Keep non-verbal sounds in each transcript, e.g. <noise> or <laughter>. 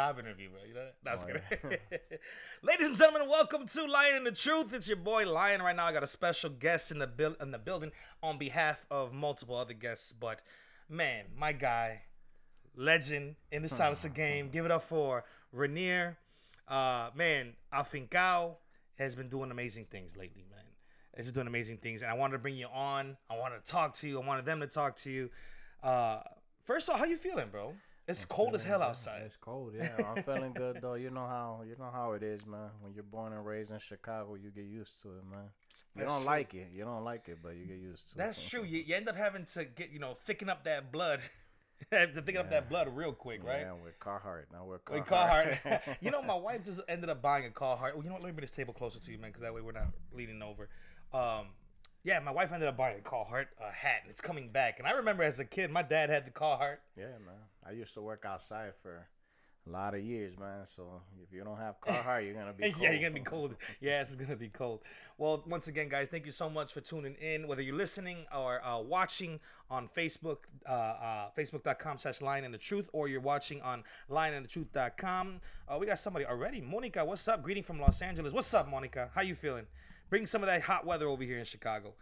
job interview, bro. You know? that? No, Oh. <laughs> <laughs> Ladies and gentlemen, welcome to Lion and the Truth. It's your boy Lion. Right now, I got a special guest in the build in the building on behalf of multiple other guests. But man, my guy, legend in the salsa game. <laughs> Give it up for Rainier. Uh, man, Afincao has been doing amazing things lately, man. Has been doing amazing things, and I wanted to bring you on. I wanted to talk to you. I wanted them to talk to you. Uh, first off, how you feeling, bro? It's I'm cold as hell outside. It's cold, yeah. I'm feeling good though. You know how you know how it is, man. When you're born and raised in Chicago, you get used to it, man. You That's don't true. like it. You don't like it, but you get used to it. That's true. You, you end up having to get, you know, thicken up that blood. <laughs> to thicken up that blood real quick, right? Yeah, with Carhartt. Now we're With Carhartt. Carhartt. <laughs> you know, my wife just ended up buying a Carhartt. Well, you know what? Let me bring this table closer to you, man, because that way we're not leaning over. Um, yeah, my wife ended up buying a Carhartt uh, hat, and it's coming back. And I remember as a kid, my dad had the Carhartt. Yeah, man. I used to work outside for a lot of years, man. So if you don't have Carhartt, you're gonna be cold. <laughs> yeah, you're gonna be cold. Yes, it's gonna be cold. Well, once again, guys, thank you so much for tuning in. Whether you're listening or uh, watching on Facebook, uh, uh, Facebook.com/slash Lion and the Truth, or you're watching on LionandTheTruth.com. Uh, we got somebody already. Monica, what's up? Greeting from Los Angeles. What's up, Monica? How you feeling? Bring some of that hot weather over here in Chicago.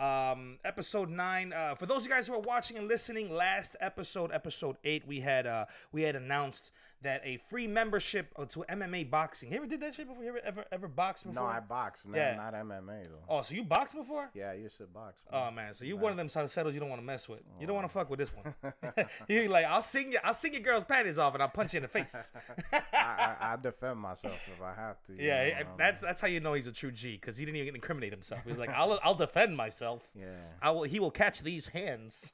Um, episode nine. Uh, for those of you guys who are watching and listening, last episode, episode eight, we had uh, we had announced that a free membership uh, to MMA boxing. You ever did that shit before? You ever ever, ever boxed before? No, I box, man. Yeah. Not MMA though. Oh, so you boxed before? Yeah, I used to box. Oh man, so you one of them settles you don't want to mess with. You don't want to Oh. fuck with this one. <laughs> <laughs> you like, I'll sing you, I'll sing your girl's panties off and I'll punch you in the face. <laughs> I, I, I defend myself if I have to. yeah, know, eh, that's that's how you know he's a true G because he didn't even incriminate himself. He's like, I'll I'll defend myself. Yeah. I will. He will catch these hands.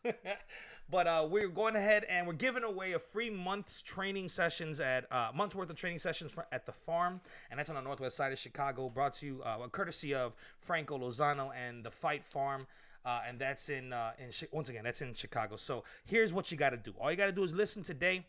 But uh, we're going ahead and we're giving away a free month's training sessions at uh, month's worth of training sessions for, at the farm, and that's on the northwest side of Chicago. Brought to you uh, courtesy of Franco Lozano and the Fight Farm. Uh, and that's in uh, in once again that's in Chicago. So here's what you got to do. All you got to do is listen today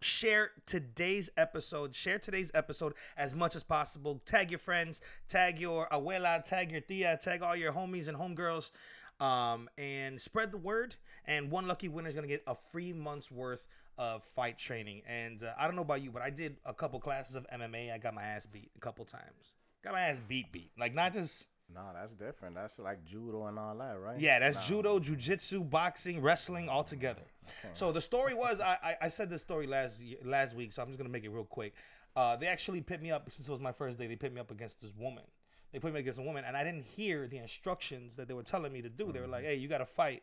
share today's episode share today's episode as much as possible tag your friends tag your abuela tag your tia tag all your homies and homegirls um, and spread the word and one lucky winner is going to get a free month's worth of fight training and uh, i don't know about you but i did a couple classes of mma i got my ass beat a couple times got my ass beat beat like not just No, that's different. That's like judo and all that, right? yeah that's No. judo jiu-jitsu boxing wrestling all together Okay. <laughs> so the story was I, I I said this story last last week, so I'm just gonna make it real quick. Uh, they actually pit me up since it was my first day. They pit me up against this woman. They put me against a woman, and I didn't hear the instructions that they were telling me to do. They were like, mm-hmm. "Hey, you gotta fight,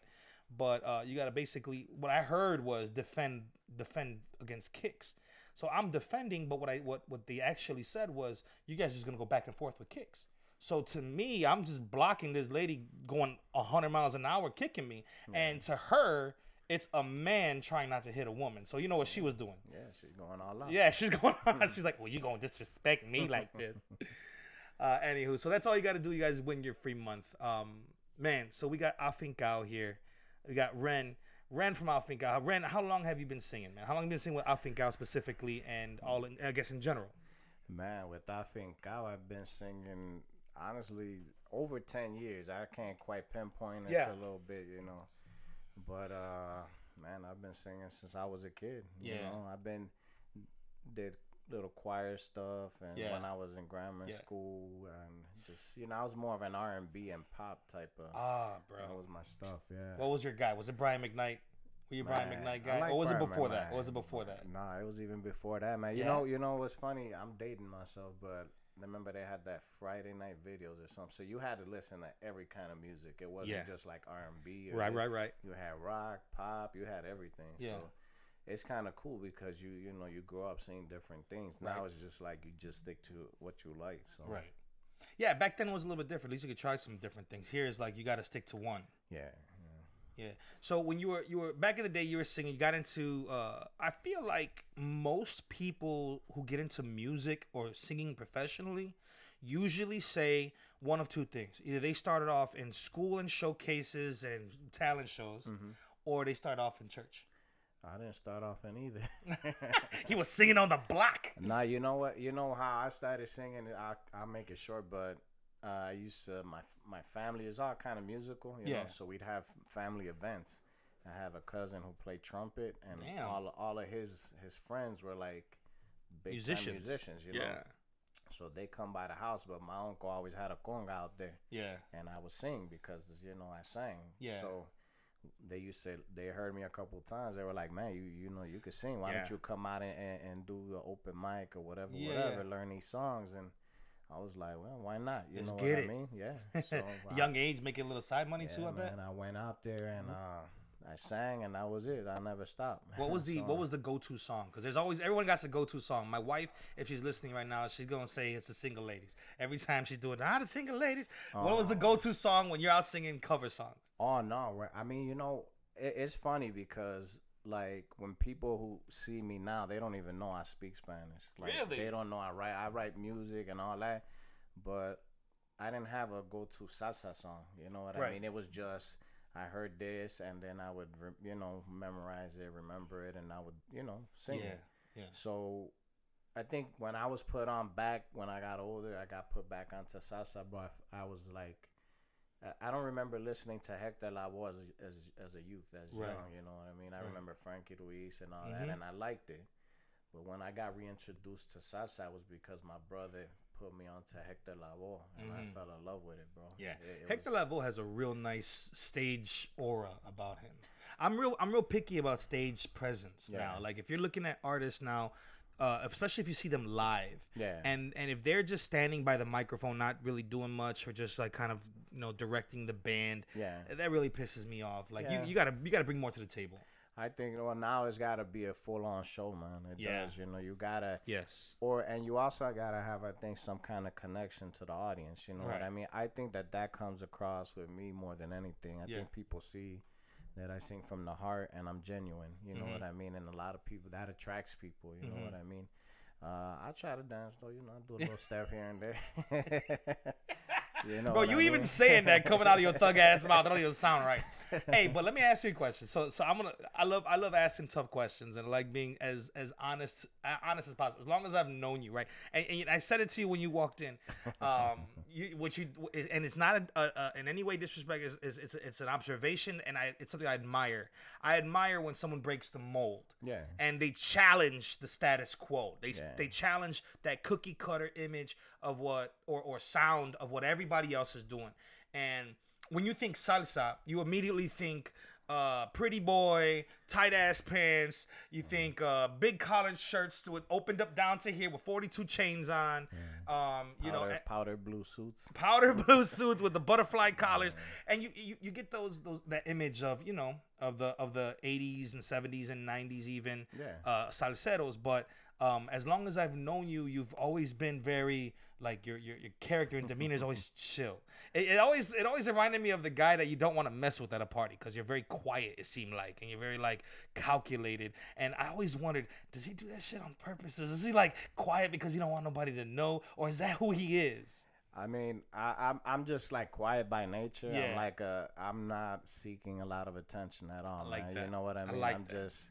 but uh, you gotta basically." What I heard was defend defend against kicks. So I'm defending, but what I what what they actually said was, "You guys are just gonna go back and forth with kicks." So to me, I'm just blocking this lady going 100 miles an hour kicking me, and mm-hmm. to her, it's a man trying not to hit a woman. So you know what she was doing? Yeah, she's going all out. Yeah, she's <laughs> going on. Mm-hmm. She's like, well, you gonna disrespect me like this? <laughs> Uh, anywho, so that's all you got to do. You guys win your free month. Um, man, so we got Afincao here. We got Ren. Ren from Afincao. Ren, how long have you been singing, man? How long have you been singing with Afincao specifically, and all, in, I guess in general? Man, with Cow, I've been singing honestly over ten years. I can't quite pinpoint it Yeah. a little bit, you know. But uh man, I've been singing since I was a kid. You Yeah. know, I've been did little choir stuff and Yeah. when I was in grammar Yeah. school and just you know, I was more of an R and B and pop type of Ah, bro. that was my stuff, yeah. What was your guy? Was it Brian McKnight? Were you a Brian McKnight guy, like or was it Brian before that? McKnight, Or was it before that? Nah, it was even before that, man. You Yeah? know, you know what's funny? I'm dating myself, but remember they had that Friday night videos or something. So you had to listen to every kind of music. It wasn't Yeah. just like R&B. Or Right, this. right, right. You had rock, pop. You had everything. Yeah. So it's kind of cool because you you know you grow up seeing different things. Now Right. it's just like you just stick to what you like. So Right. Yeah, back then it was a little bit different. At least you could try some different things. Here is like you got to stick to one. yeah. Yeah. Yeah. So when you were you were back in the day, you were singing. You got into. Uh, I feel like most people who get into music or singing professionally usually say one of two things. Either they started off in school and showcases and talent shows, hmm or they start off in church. I didn't start off in either. <laughs> he was singing on the block. Nah, you know what? You know how I started singing. I I'll make it short, but uh, I used to my my family is all kind of musical, you Yeah. know. So we'd have family events. I have a cousin who played trumpet, and Damn. all all of his his friends were like big musicians. musicians, you yeah. know. So they come by the house, but my uncle always had a conga out there, Yeah. and I would sing because you know I sang. Yeah. So they used to they heard me a couple of times. They were like, "Man, you you know you could sing. Why Yeah. don't you come out and, and, and do an open mic or whatever, Yeah, whatever, learn these songs?" And I was like, "Well, why not? You Let's know get what it. I mean? Yeah." <laughs> So I- Young age, making a little side money yeah, too. I bet. Mm-hmm. I went out there and uh, I sang, and that was it. I never stopped. What was <laughs> the So, what was the go-to song? Because there's always everyone got a go-to song. My wife, if she's listening right now, she's gonna say it's the single ladies. Every time she's doing ah the single ladies. What was the Oh. go-to song when you're out singing cover songs? Oh no, I mean, you know, it, it's funny because like when people who see me now, they don't even know I speak Spanish. Like Really? they don't know I write I write music and all that, but I didn't have a go-to salsa song. You know what Right. I mean? It was just I heard this and then I would re- you know memorize it, remember it, and I would you know sing yeah, it. yeah. So I think when I was put on back when I got older, I got put back onto salsa, but I I was like, I- don't remember listening to Hector Lavoe as as, as a youth, as Right. young. You know what I mean? I Right. remember Frankie Ruiz and all Mhm. that, and I liked it. But when I got reintroduced to salsa, it was because my brother put me onto Hector Lavoe, and Mhm. I fell in love with it, bro. Yeah. It- it Hector was- Lavoe has a real nice stage aura about him. I'm real I'm real picky about stage presence now. Like if you're looking at artists now, uh, especially if you see them live, Yeah. and and if they're just standing by the microphone, not really doing much, or just like kind of you know directing the band, yeah. that really pisses me off. Like Yeah. you, you gotta you gotta bring more to the table. I think well now it's got to be a full-on show, man. It Yeah. does. You know, you gotta Yes. or and you also gotta have I think some kind of connection to the audience. You know what I mean? I think that that comes across with me more than anything. I Yeah. think people see that I sing from the heart and I'm genuine. You know Mhm. what I mean? And a lot of people that attracts people. You know Mhm. what I mean? Uh, I try to dance though. You know, I do a little <laughs> step here and there. <laughs> <laughs> you know Bro, you I even mean? saying that coming out of your thug ass mouth, it don't even sound right. <laughs> hey, but let me ask you a question. So, so I'm gonna. I love, I love asking tough questions and like being as, as honest, honest as possible. As long as I've known you, right? And, and I said it to you when you walked in. Um, <laughs> you, what you, and it's not a, a, a, in any way disrespect. Is it's, it's, it's an observation, and I, it's something I admire. I admire when someone breaks the mold yeah. and they challenge the status quo. They Yeah. they challenge that cookie cutter image of what or or sound of what everybody else is doing. And when you think salsa, you immediately think uh, pretty boy, tight ass pants. You Mm-hmm. think uh, big collared shirts with opened up down to here with 42 chains on. Yeah. Um, you know, powder, a- powder blue suits. powder <laughs> blue suits with the butterfly collars, and you, you you get those those that image of you know of the of the 80s and 70s and 90s even Yeah. uh, salseros. But um, as long as I've known you, you've always been very like your your, your character and demeanor is always <laughs> chill. It, it always it always reminded me of the guy that you don't want to mess with at a party because you're very quiet. It seemed like, and you're very like calculated. And I always wondered, does he do that shit on purpose? Is he like quiet because he don't want nobody to know, or is that who he is? I mean, I, I'm I'm just like quiet by nature. Yeah. I'm like uh, I'm not seeking a lot of attention at all, I like man. that. You know what I I mean? like I'm that. just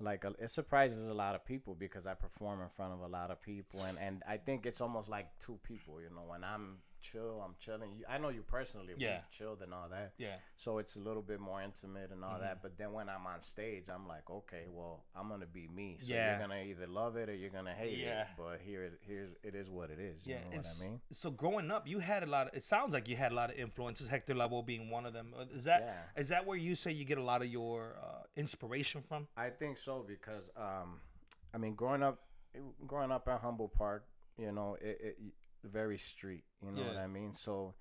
like a, it surprises a lot of people because I perform in front of a lot of people, and and I think it's almost like two people. You know, when I'm chill, I'm chilling. You, I know you personally. Yeah. We've chilled and all that, Yeah. so it's a little bit more intimate and all Mhm. that. But then when I'm on stage, I'm like, okay, well, I'm gonna be me. So Yeah. you're gonna either love it or you're gonna hate Yeah. it. But here, it- here's it is what it is. You Yeah, know what I mean? So growing up, you had a lot. Of, it sounds like you had a lot of influences. Hector Lavoe being one of them. Is that is yeah. is that where you say you get a lot of your uh, inspiration from? I think so because um, I mean, growing up, growing up at Humboldt Park, you know, it, it very street. You know what I mean? So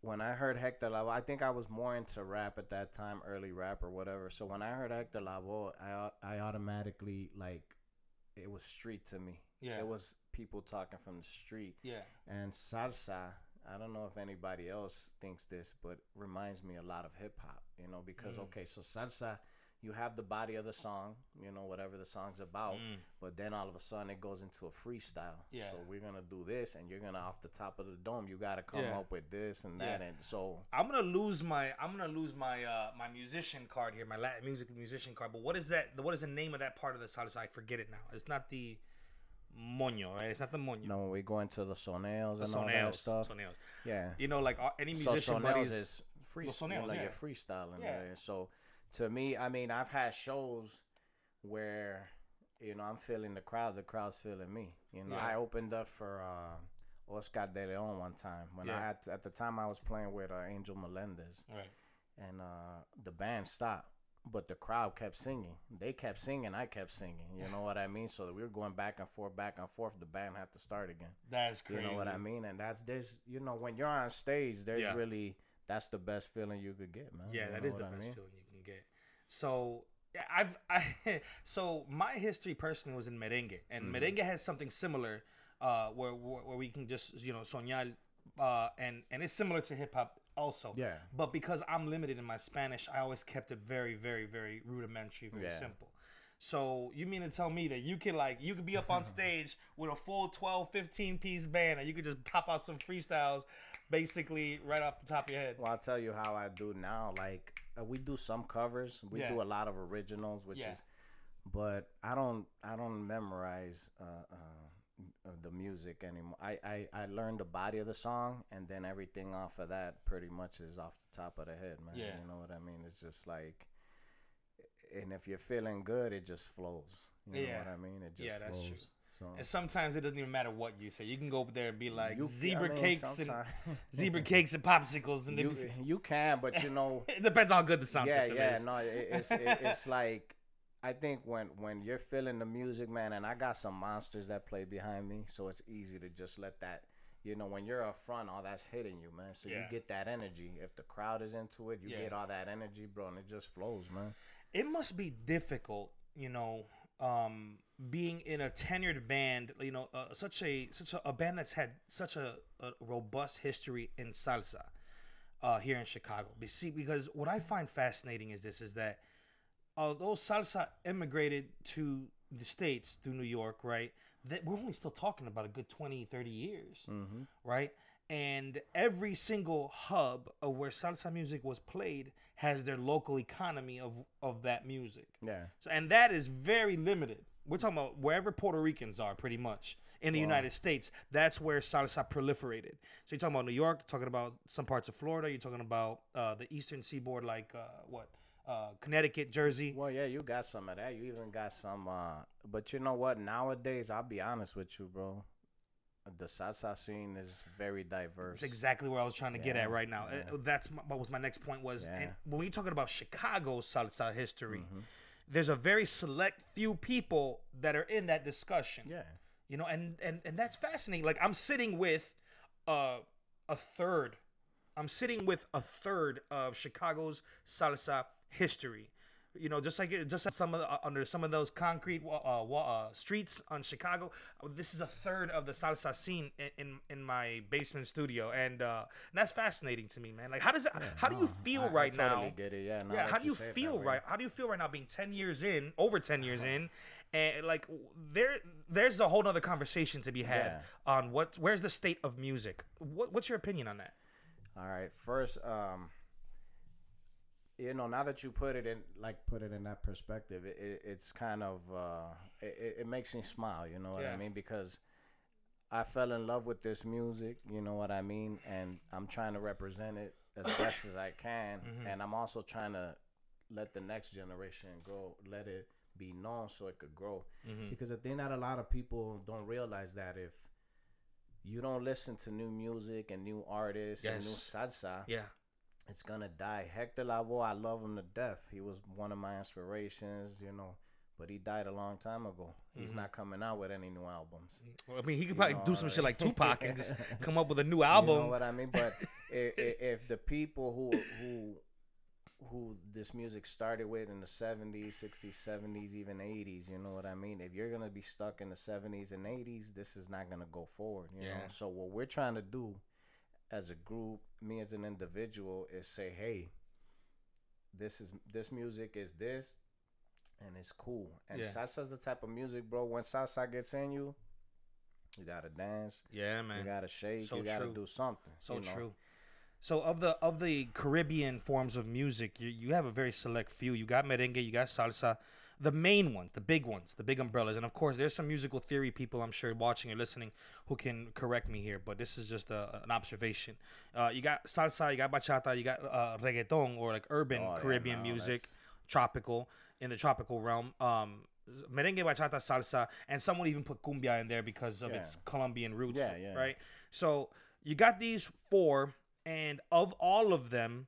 when I heard Hector Lavoe, I think I was more into rap at that time, early rap or whatever. So when I heard Hector Lavoe, I I automatically like it was street to me. Yeah. It was people talking from the street. Yeah. And salsa, I don't know if anybody else thinks this, but reminds me a lot of hip hop, you know, because Mm. okay, so salsa, you have the body of the song, you know, whatever the song's about, Mm. but then all of a sudden it goes into a freestyle. Yeah. So we're gonna do this, and you're gonna off the top of the dome, you gotta come Yeah. up with this and that, Yeah. and so I'm gonna lose my I'm gonna lose my uh, my musician card here, my Latin music musician card. But what is that? What is the name of that part of the salsa? I forget it now. It's not the moña, right? It's not the moña. No, we go into the soneos the and all that stuff, soneos. yeah. You know, like any musician soneos buddies. is free, Los you know, soneos, like yeah. freestyling Yeah. there. So to me, I mean, I've had shows where you know, I'm feeling the crowd, the crowd's feeling me. You know, Yeah. I opened up for uh, Oscar De Leon one time when Yeah. I had at the time I was playing with uh, Angel Melendez, Right. and uh, the band stopped, but the crowd kept singing. They kept singing, I kept singing. You know what I mean? So we were going back and forth, back and forth. The band had to start again. That's crazy. You know what I mean? And that's there's, you know, when you're on stage, there's Yeah. really that's the best feeling you could get, man. Yeah, You that is the what I best mean? feeling you. So I've I, <laughs> so my history personally was in merengue, and Mhm. merengue has something similar, uh, where, where where we can just you know soñar, uh, and and it's similar to hip hop also. Yeah. But because I'm limited in my Spanish, I always kept it very, very, very rudimentary, very Yeah. simple. So you mean to tell me that you can like you could be up on <laughs> stage with a full 12, 15 piece band and you could just pop out some freestyles basically right off the top of your head. Well, I'll tell you how I do now. Like uh, we do some covers. We Yeah. do a lot of originals, which Yeah. is, but I don't I don't memorize uh, uh, the music anymore. I, I I learn the body of the song, and then everything off of that pretty much is off the top of the head, man. Yeah. You know what I mean? It's just like, and if you're feeling good, it just flows. You Yeah. know what I mean? It just Yeah, that's flows. true. So, And sometimes it doesn't even matter what you say. You can go up there and be like you- I zebra mean, cakes and <laughs> zebra cakes and popsicles and you, then you can, but you know. <laughs> it depends on how good the sound yeah, system yeah, is. Yeah, no, it, it's it, it's <laughs> like I think when when you're feeling the music, man, and I got some monsters that play behind me, so it's easy to just let that, you know, when you're up front, all that's hitting you, man. So you get that energy. If the crowd is into it, you Yeah. get all that energy, bro, and it just flows, man. it must be difficult, you know, um, being in a tenured band, you know, uh, such a such a, a band that's had such a, a robust history in salsa uh, here in Chicago. See, because what I find fascinating is this: is that although salsa immigrated to the states through New York, right? That we're only still talking about a good 20, 30 years Mm-hmm. right? And every single hub of where salsa music was played has their local economy of of that music. Yeah. So and that is very limited. We're talking about wherever Puerto Ricans are, pretty much in the Wow. United States. That's where salsa proliferated. So you're talking about New York, talking about some parts of Florida. You're talking about uh, the Eastern Seaboard, like uh, what, uh, Connecticut, Jersey. Well, yeah, you got some of that. You even got some. uh But you know what? Nowadays, I'll be honest with you, bro. The salsa scene is very diverse. That's exactly where I was trying to get at right now. yeah. Uh, That's my, what was my next point was. Yeah. And when you're talking about Chicago salsa history, Mhm. There's a very select few people that are in that discussion. Yeah. You know, and and and that's fascinating. Like I'm sitting with uh, a third. I'm sitting with a third of Chicago's salsa history. You know, just like just like some of the, uh, under some of those concrete wa- uh, uh, streets on Chicago, uh, this is a third of the salsa scene in in, in my basement studio, and uh, and that's fascinating to me, man. Like, how does it? Yeah, how do you feel I- I right totally now? Get it, yeah. now yeah, how do you say it that feel right? How do you feel right now being 10 years in, over 10 years in, and like there there's a whole nother conversation to be had Yeah. on what where's the state of music? What what's your opinion on that? All right. First, um, you know, now that you put it in, like, put it in that perspective, it, it, it's kind of, uh, it, it- makes me smile. You know what Yeah. I mean? Because I fell in love with this music. You know what I mean? And I'm trying to represent it as best as I can. <coughs> Mhm. And I'm also trying to let the next generation grow, let it be known so it could grow. Mm-hmm. Because the thing that a lot of people don't realize that if you don't listen to new music and new artists and new Yes. salsa, Yeah. It's gonna die. Hector Lavoe, I love him to death. He was one of my inspirations, you know, but he died a long time ago. He's Mhm. not coming out with any new albums. Well, I mean, he could You probably know, do some shit like Tupac and just <laughs> come up with a new album. You know what I mean? But <laughs> if, if the people who who who this music started with in the 70s, 60s, 70s, even 80s, you know what I mean? If you're gonna be stuck in the 70s and 80s, this is not gonna go forward. You know. Yeah. So what we're trying to do as a group, me as an individual, is say, hey, this is this music is this, and it's cool. And Yeah. salsa's the type of music, bro. When salsa gets in you, you gotta dance, Yeah, man. you gotta shake, So you gotta do something. So you know? true. So of the of the Caribbean forms of music, you you have a very select few. You got merengue, you got salsa, the main ones, the big ones, the big umbrellas, and of course there's some musical theory people I'm sure watching or listening who can correct me here, but this is just a, an observation. Uh, you got salsa, you got bachata, you got uh, reggaeton or like urban Oh, yeah, Caribbean no, music, that's- tropical in the tropical realm. Um, merengue, bachata, salsa, and some would even put cumbia in there because of its Colombian roots, Yeah, yeah. right? So you got these four, and of all of them,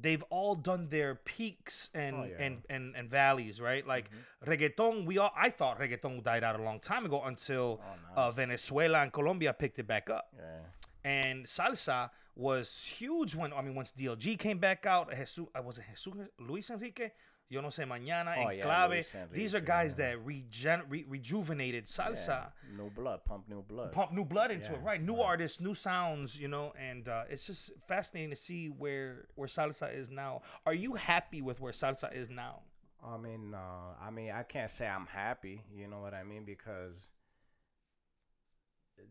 they've all done their peaks and Oh, yeah. and, and and valleys, right? Like reggaeton, we all I thought reggaeton died out a long time ago until Oh, uh. Venezuela and Colombia picked it back up Yeah. and salsa was huge when I mean once DLG came back out. Jesus, uh, was it Jesus Luis Enrique? Yo no sé mañana, Oh, yeah, N'Klabe. Luis These are guys yeah. that regen- re- rejuvenated salsa, Yeah. New blood, pump new blood. pump new blood into it, right? New right. artists, new sounds, you know, and uh, it's just fascinating to see where where salsa is now. Are you happy with where salsa is now? I mean, uh, I mean, I can't say I'm happy. You know what I mean? Because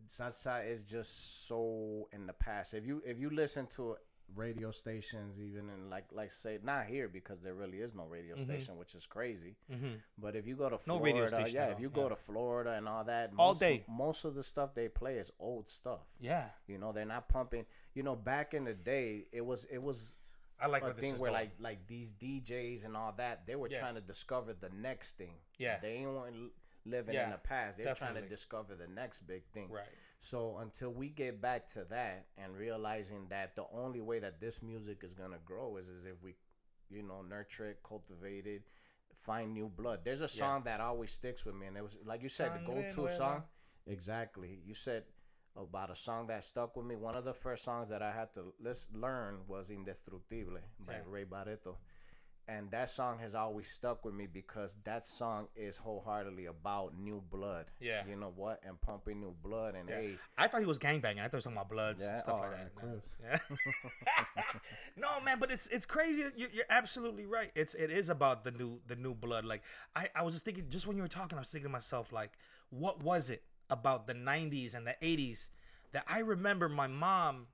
salsa is just so in the past. If you if you listen to radio stations, even in like like say not here because there really is no radio Mhm. station, which is crazy. Mm-hmm. But if you go to No Florida, radio station yeah, if you go yeah. to Florida and all that, All most, day. most of the stuff they play is old stuff. Yeah, You know, they're not pumping. You know, back in the day, it was it was I like a this thing where going. like like these DJs and all that, they were Yeah. trying to discover the next thing. Yeah. They ain't living Yeah, in the past. They're trying to discover the next big thing. right. So until we get back to that and realizing that the only way that this music is gonna grow is, is if we, you know, nurture it, cultivate it, find new blood. There's a song that always sticks with me, and it was like you said, the go-to song. Exactly. You said about a song that stuck with me. One of the first songs that I had to learn was Indestructible by Yeah. Ray Barretto. And that song has always stuck with me because that song is wholeheartedly about new blood. Yeah. You know what? And pumping new blood. And Yeah. hey, I thought he was gangbanging. I thought he was talking about bloods and stuff oh, like that. course. <laughs> Yeah. <laughs> no, man, but it's it's crazy. You're, you're absolutely right. It's it is about the new the new blood. Like I I was just thinking, just when you were talking, I was thinking to myself, like, what was it about the '90s and the '80s that I remember my mom,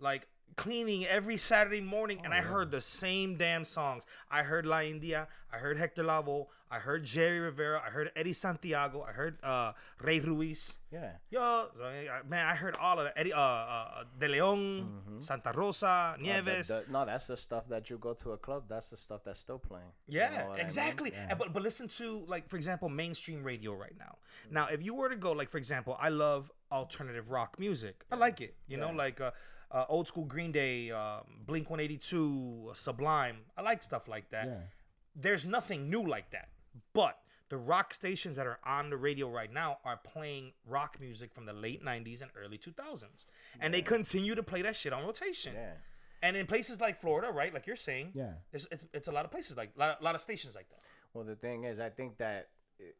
like cleaning every Saturday morning, and Oh, I yeah. heard the same damn songs. I heard La India, I heard Hector Lavoe, I heard Jerry Rivera, I heard Eddie Santiago, I heard uh, Rey Ruiz. yeah. Yo, uh, man, I heard all of it. Eddie, uh, uh, De Leon, Mhm. Santa Rosa, Uh, the- Nieves. the- no, that's the stuff that you go to a club. That's the stuff that's still playing. You yeah, know what I mean? exactly. Yeah. And, but but listen to like for example mainstream radio right now. Now if you were to go like for example, I love alternative rock music. I like it. You know Yeah. like uh, uh, old school Green Day, um, Blink 182, Sublime. I like stuff like that. yeah. there's nothing new like that. But the rock stations that are on the radio right now are playing rock music from the late 90s and early 2000s. And they continue to play that shit on rotation. Yeah. And in places like Florida, right, like you're saying, Yeah. it's, it's, it's a lot of places, like a lot, lot of stations like that. Well, the thing is, I think that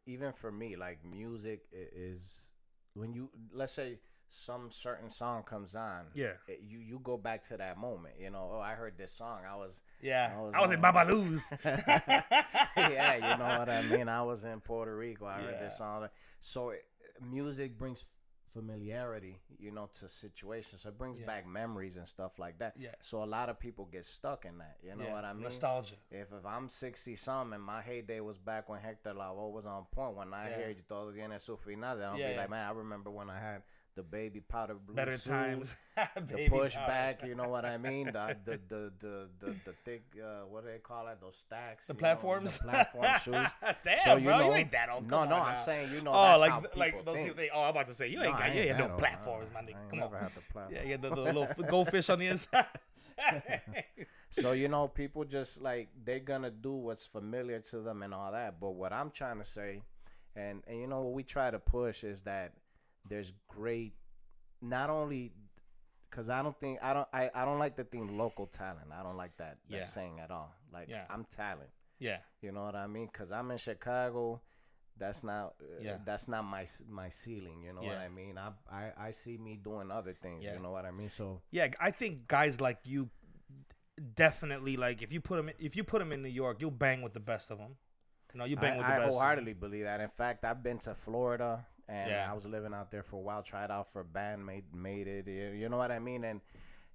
even for me, like music is when you let's say some certain song comes on, Yeah. it- you you go back to that moment. You know, oh, I heard this song. I was Yeah. I was I was in Babalu's. <laughs> yeah, you know what I mean. I was in Puerto Rico. I heard this song. So it, music brings familiarity, you know, to situations. So it brings Yeah. back memories and stuff like that. Yeah. So a lot of people get stuck in that. You know Yeah, what I mean? Nostalgia. If if I'm 60 something and my heyday was back when Hector Lavoe was on point, when I Yeah. hear you todo tiene su final, I'll Yeah, be yeah. like, man, I remember when I had the baby powder blue Better suit, times. <laughs> the pushback, you know what I mean? The the the the the, the thick uh, what do they call it? Those stacks. The you know, platforms. the platform <laughs> shoes. Damn, So, you bro, you ain't that old. No, Come no, on I'm now. saying you know oh, that's like like those think. people. They, oh, I'm about to say you ain't No, got you ain't no old. platforms, man. Come never on. had the platform. <laughs> Yeah, yeah, the, the little goldfish on the inside. So you know, people just like they're gonna do what's familiar to them and all that. But what I'm trying to say, and and you know what we try to push is that there's great, not only, because I don't think I don't I, I don't like the thing local talent. I don't like that that Yeah. saying at all. Like Yeah. I'm talent. yeah, You know what I mean? Because I'm in Chicago. That's not uh, Yeah. that's not my my ceiling. You know what I mean? I, I I see me doing other things. Yeah. You know what I mean? So yeah. I think guys like you definitely like if you put them if you put them in New York, you'll bang with the best of them. You know, you bang I, with the I best. wholeheartedly believe that. In fact, I've been to Florida and Yeah. I was living out there for a while. Tried out for a band, made made it. You know what I mean? And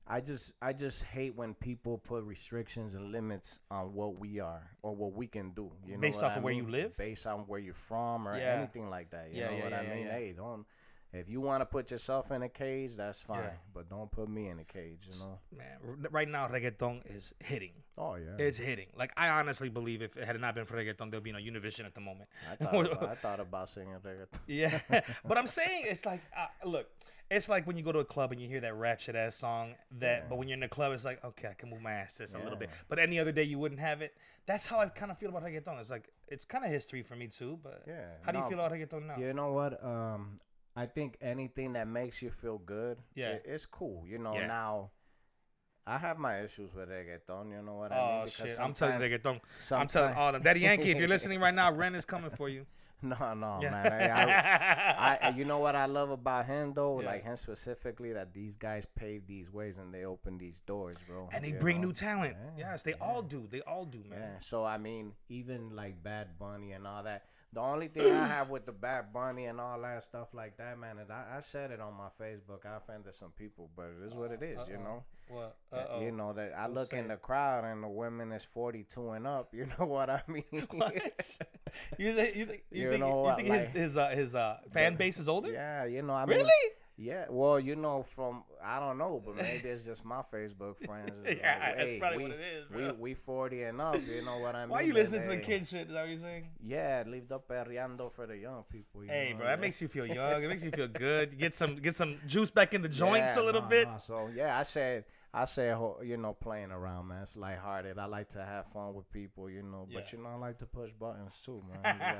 I just I just hate when people put restrictions and limits on what we are or what we can do. You know Based off I of where you live? Based on where you're from or Yeah. anything like that. You Yeah, know yeah, what I mean? Hey, don't. If you want to put yourself in a cage, that's fine, Yeah. but don't put me in a cage. You know. Man, right now reggaeton is hitting. Oh yeah. It's hitting. Like I honestly believe if it had not been for reggaeton, there'd be no Univision at the moment. I thought <laughs> about, I thought about singing reggaeton. <laughs> Yeah, but I'm saying it's like, uh, look, it's like when you go to a club and you hear that ratchet ass song. That, Yeah. but when you're in the club, it's like, okay, I can move my ass just a little bit. But any other day you wouldn't have it. That's how I kind of feel about reggaeton. It's like it's kind of history for me too. But Yeah. how do you feel about reggaeton now? You know what? Um, I think anything that makes you feel good, Yeah. it, it's cool. You know, Yeah. now I have my issues with reggaeton. You know what I Oh mean? shit! I'm telling you, reggaeton. I'm telling all them. Daddy Yankee, if you're <laughs> listening right now, Ren is coming for you. <laughs> No, no, Yeah. man. I, I, I, <laughs> you know what I love about him though, Yeah. like him specifically, that these guys pave these ways and they open these doors, bro. and they bring know? new talent. Yeah, yes, they all do. They all do, man. So I mean, even like Bad Bunny and all that. The only thing I have with the Bad Bunny and all that stuff like that, man, and I, I said it on my Facebook. I offended some people, but it is what it is, you Uh-oh. know. What? Uh-oh. You know that I look in the crowd and the women is 42 and up. You <laughs> know what I mean? <laughs> What? you think you think you, You think, know you think his like- his uh, his uh, fan base is older? Yeah, you know, I mean, really? Yeah, well, you know, from I don't know, but maybe it's just my Facebook friends. <laughs> It's yeah, like, that's hey, probably we, what it is, we bro. we 40 and up. You know what I mean? Why are you And, listening to the hey, kid shit? Is that what you're saying? Yeah, leave the perreando for the young people. Hey, know, bro, that makes you feel young. It makes you feel <laughs> good. Get some get some juice back in the joints Yeah, a little no, bit. no, So yeah, I said I said ho- you know playing around, man. It's lighthearted. I like to have fun with people, you know. But Yeah. you know, I like to push buttons too, man. You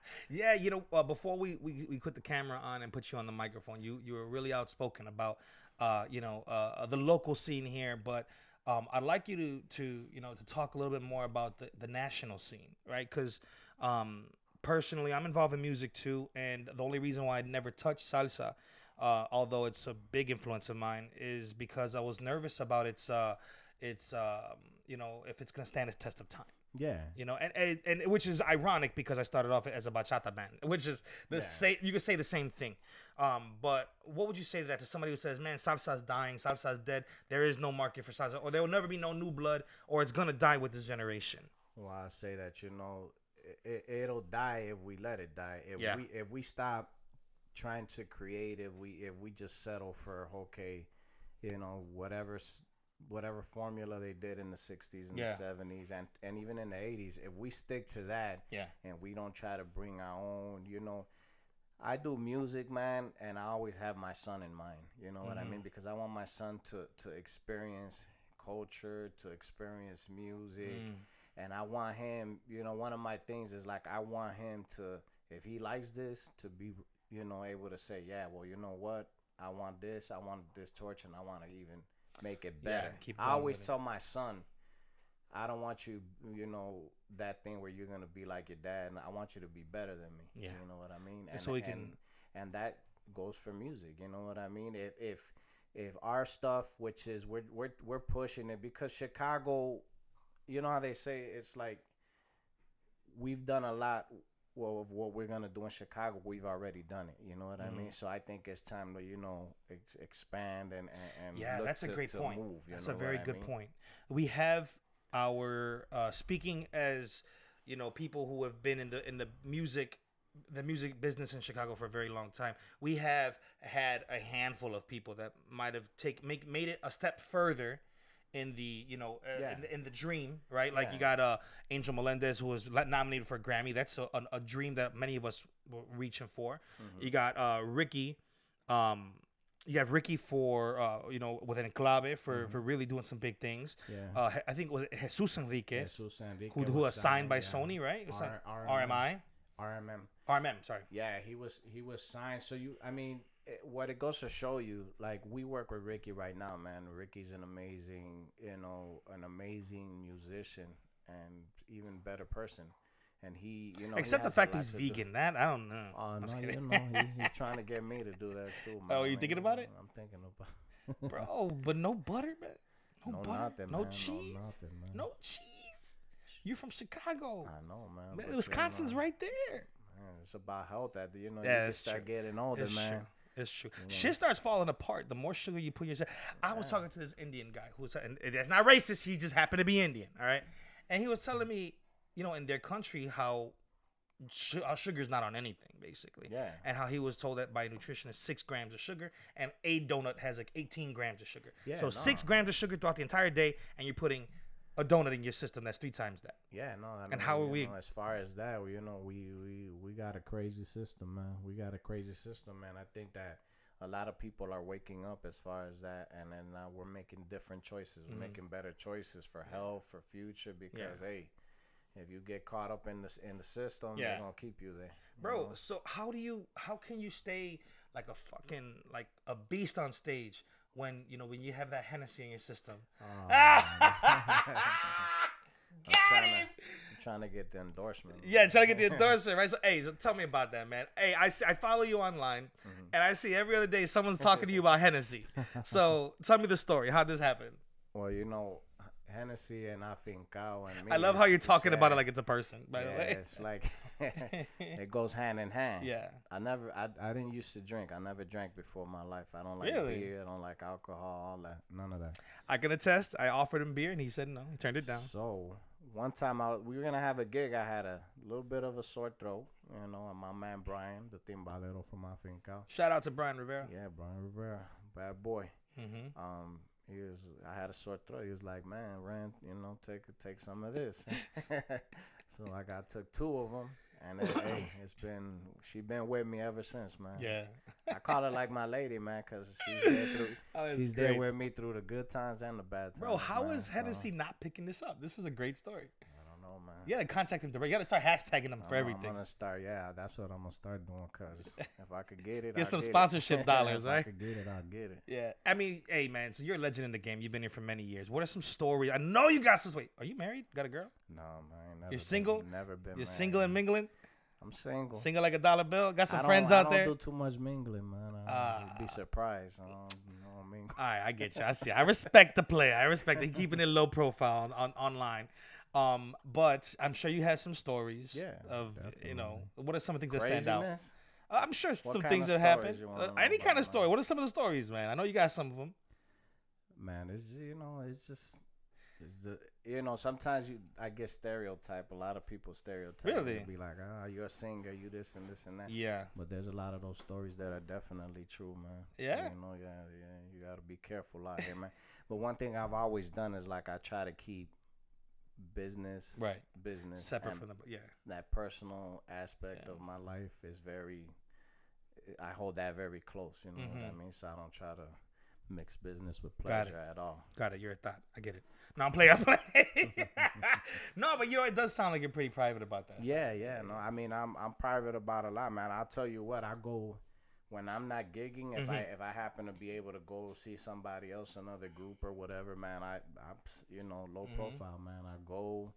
<laughs> yeah, you know, uh, before we, we we put the camera on and put you on the microphone, you you were really outspoken about uh you know uh the local scene here, but um I'd like you to to you know to talk a little bit more about the the national scene, right? Because um personally, I'm involved in music too, and the only reason why I never touched salsa. Uh, although it's a big influence of mine, is because I was nervous about its, uh, its, um, you know, if it's gonna stand the test of time yeah. you know, and, and and which is ironic because I started off as a bachata band, which is the Yeah. say you could say the same thing. Um, but what would you say to that to somebody who says, "Man, salsa's dying, salsa's dead. There is no market for salsa, or there will never be no new blood, or it's gonna die with this generation." Well, I say that you know it, it'll die if we let it die. If Yeah. we if we stop trying to create, if we if we just settle for okay, you know whatever whatever formula they did in the 60s and Yeah. the 70s and and even in the 80s, if we stick to that Yeah. and we don't try to bring our own, you know. I do music, man, and I always have my son in mind. You know what I mean? Because I want my son to to experience culture, to experience music, Mm. and I want him, you know, one of my things is like I want him to, if he likes this, to be, you know, able to say, yeah, well, you know what, I want this, I want this torch, and I want to even make it Yeah, better. keep I always tell my son, I don't want you, you know, that thing where you're gonna be like your dad, and I want you to be better than me. Yeah. You know what I mean? And And so we can- and, and that goes for music. You know what I mean? If if if our stuff, which is we're we're we're pushing it because Chicago, you know how they say it's like we've done a lot well of what we're gonna do in Chicago. We've already done it. You know what I mean? Mhm. So I think it's time to you know ex- expand and and, and Yeah, look that's a great point. Move, That's a very what I good mean? point. We have our uh, speaking as you know people who have been in the in the music the music business in Chicago for a very long time. We have had a handful of people that might have take make made it a step further in the you know uh, Yeah. in, the, in the dream right like you got uh Angel Melendez who was nominated for a Grammy that's a, a, dream that many of us were reaching for Mhm. you got uh Ricky um you have Ricky for uh you know with N'Klabe for Mhm. for really doing some big things Yeah. uh I think it was Jesus Enriquez Jesus Enrique who who was was signed by yeah. Sony right R- RMI RMM. RMM sorry Yeah, he was he was signed. So you, I mean, Eh, what it goes to show you, like we work with Ricky right now, man. Ricky's an amazing, you know, an amazing musician and even better person. And he, you know, except the fact he's to do. vegan that I don't know Oh I'm no, you know, he, he's <laughs> trying to get me to do that too, oh, man. Oh, you thinking about it? I'm thinking about. <laughs> bro but no butter man no, no butter nothing, no man. cheese No nothing, no cheese you're from Chicago I know, man. Man, but, you Wisconsin's know, right there Man, it's about health. That you know, Yeah, you start true. getting older, It's man. true. It's true. Shit starts falling apart the more sugar you put in yourself. I was talking to this Indian guy who's and that's not racist. He just happened to be Indian. All right, and he was telling me, you know, in their country how su- uh, sugar's not on anything basically. Yeah. And how he was told that by a nutritionist six grams of sugar, and a donut has like 18 grams of sugar. Yeah, so six grams of sugar throughout the entire day, and you're putting a donut in your system that's three times that. Yeah, no. I mean, And how are we- know, as far as that, you know, we, we we got a crazy system, man. We got a crazy system, man. I think that a lot of people are waking up as far as that, and then now we're making different choices. We're Mhm. making better choices for health, for future, because hey, if you get caught up in this in the system, Yeah. they're gonna keep you there. you Bro, know? so how do you how can you stay like a fucking like a beast on stage when you know when you have that Hennessy in your system? Oh, Ah! <laughs> I'm Got trying to- I'm trying to get the endorsement. Yeah, trying to get the <laughs> endorsement, right? So, hey, so tell me about that, man. Hey, I see, I follow you online, Mhm. and I see every other day someone's talking to you about Hennessy. <laughs> So, tell me the story. How'd this happened? Well, you know, Hennessy and Afincao and me. I love how you're talking about it like it's a person, by the yeah, way. it's like <laughs> it goes hand in hand. yeah. I never, I, I didn't used to drink. I never drank before in my life. I don't like Really? beer. I don't like alcohol. All that. None of that. I can attest. I offered him beer, and he said no. He turned it down. So one time I, we were gonna have a gig. I had a little bit of a sore throat, you know, and my man Brian, the timbalero from Afincao. Shout out to Brian Rivera. Yeah, Brian Rivera, bad boy. Mm-hmm. Um, he was. I had a sore throat. He was like, "Man, Rand, you know, take take some of this." <laughs> so I got took two of them, and then, hey, it's been she been with me ever since, man. Yeah. I call her like my lady, man, 'cause she's there through. <laughs> Oh, she's great. there with me through the good times and the bad times. Bro, how man. is Hennessy So, not picking this up? This is a great story. I know, man. You gotta contact him direct. You gotta start hashtagging him for I'm- everything. I'm gonna start. Yeah, that's what I'm gonna start doing. Cause <laughs> if I could get it, Get I'll some get it. sponsorship <laughs> dollars, if I could get it, I'll get it. Yeah, I mean, hey man, so you're a legend in the game. You've been here for many years. What are some stories? I know you got some. Wait, are you married? Got a girl? No, man. Never You're been- single? Never been. You're married. single and mingling? I'm single. Single like a dollar bill? Got some friends I out don't there? do too much mingling, man. I, Ah. you'd be surprised. I don't, you know what I mean? All right, I get you. I see. I respect the play. I respect it. Keeping it low profile on, on online. Um, but I'm sure you have some stories. Yeah, Of you know, what are some of the things that stand out? Uh, I'm sure some What kind things that happen. stories you wanna Uh, any kind of story. man? What are some of the stories, man? I know you got some of them. Man, it's you know, it's just, it's the you know, sometimes you I get stereotype. A lot of people stereotype. Really? Be like, ah, you're a singer, you this and this and that. Yeah. But there's a lot of those stories that are definitely true, man. Yeah? You know, yeah, yeah. You gotta be careful out here, man. But one thing I've always done is like I try to keep business, Right. business, Separate from the yeah. that personal aspect Yeah. of my life is very. I hold that very close. You know what I Mhm. mean? So I don't try to mix business with pleasure at all. Got it. You're a thought. I get it. No, I'm playing. I'm playing. <laughs> no, but you know, it does sound like you're pretty private about that. so- Yeah, yeah. No, I mean, I'm I'm private about a lot, man. I'll tell you what. I go when I'm not gigging. If I Mhm. if I happen to be able to go see somebody else, another group or whatever, man. I I'm you know low Mhm. profile, man. I go.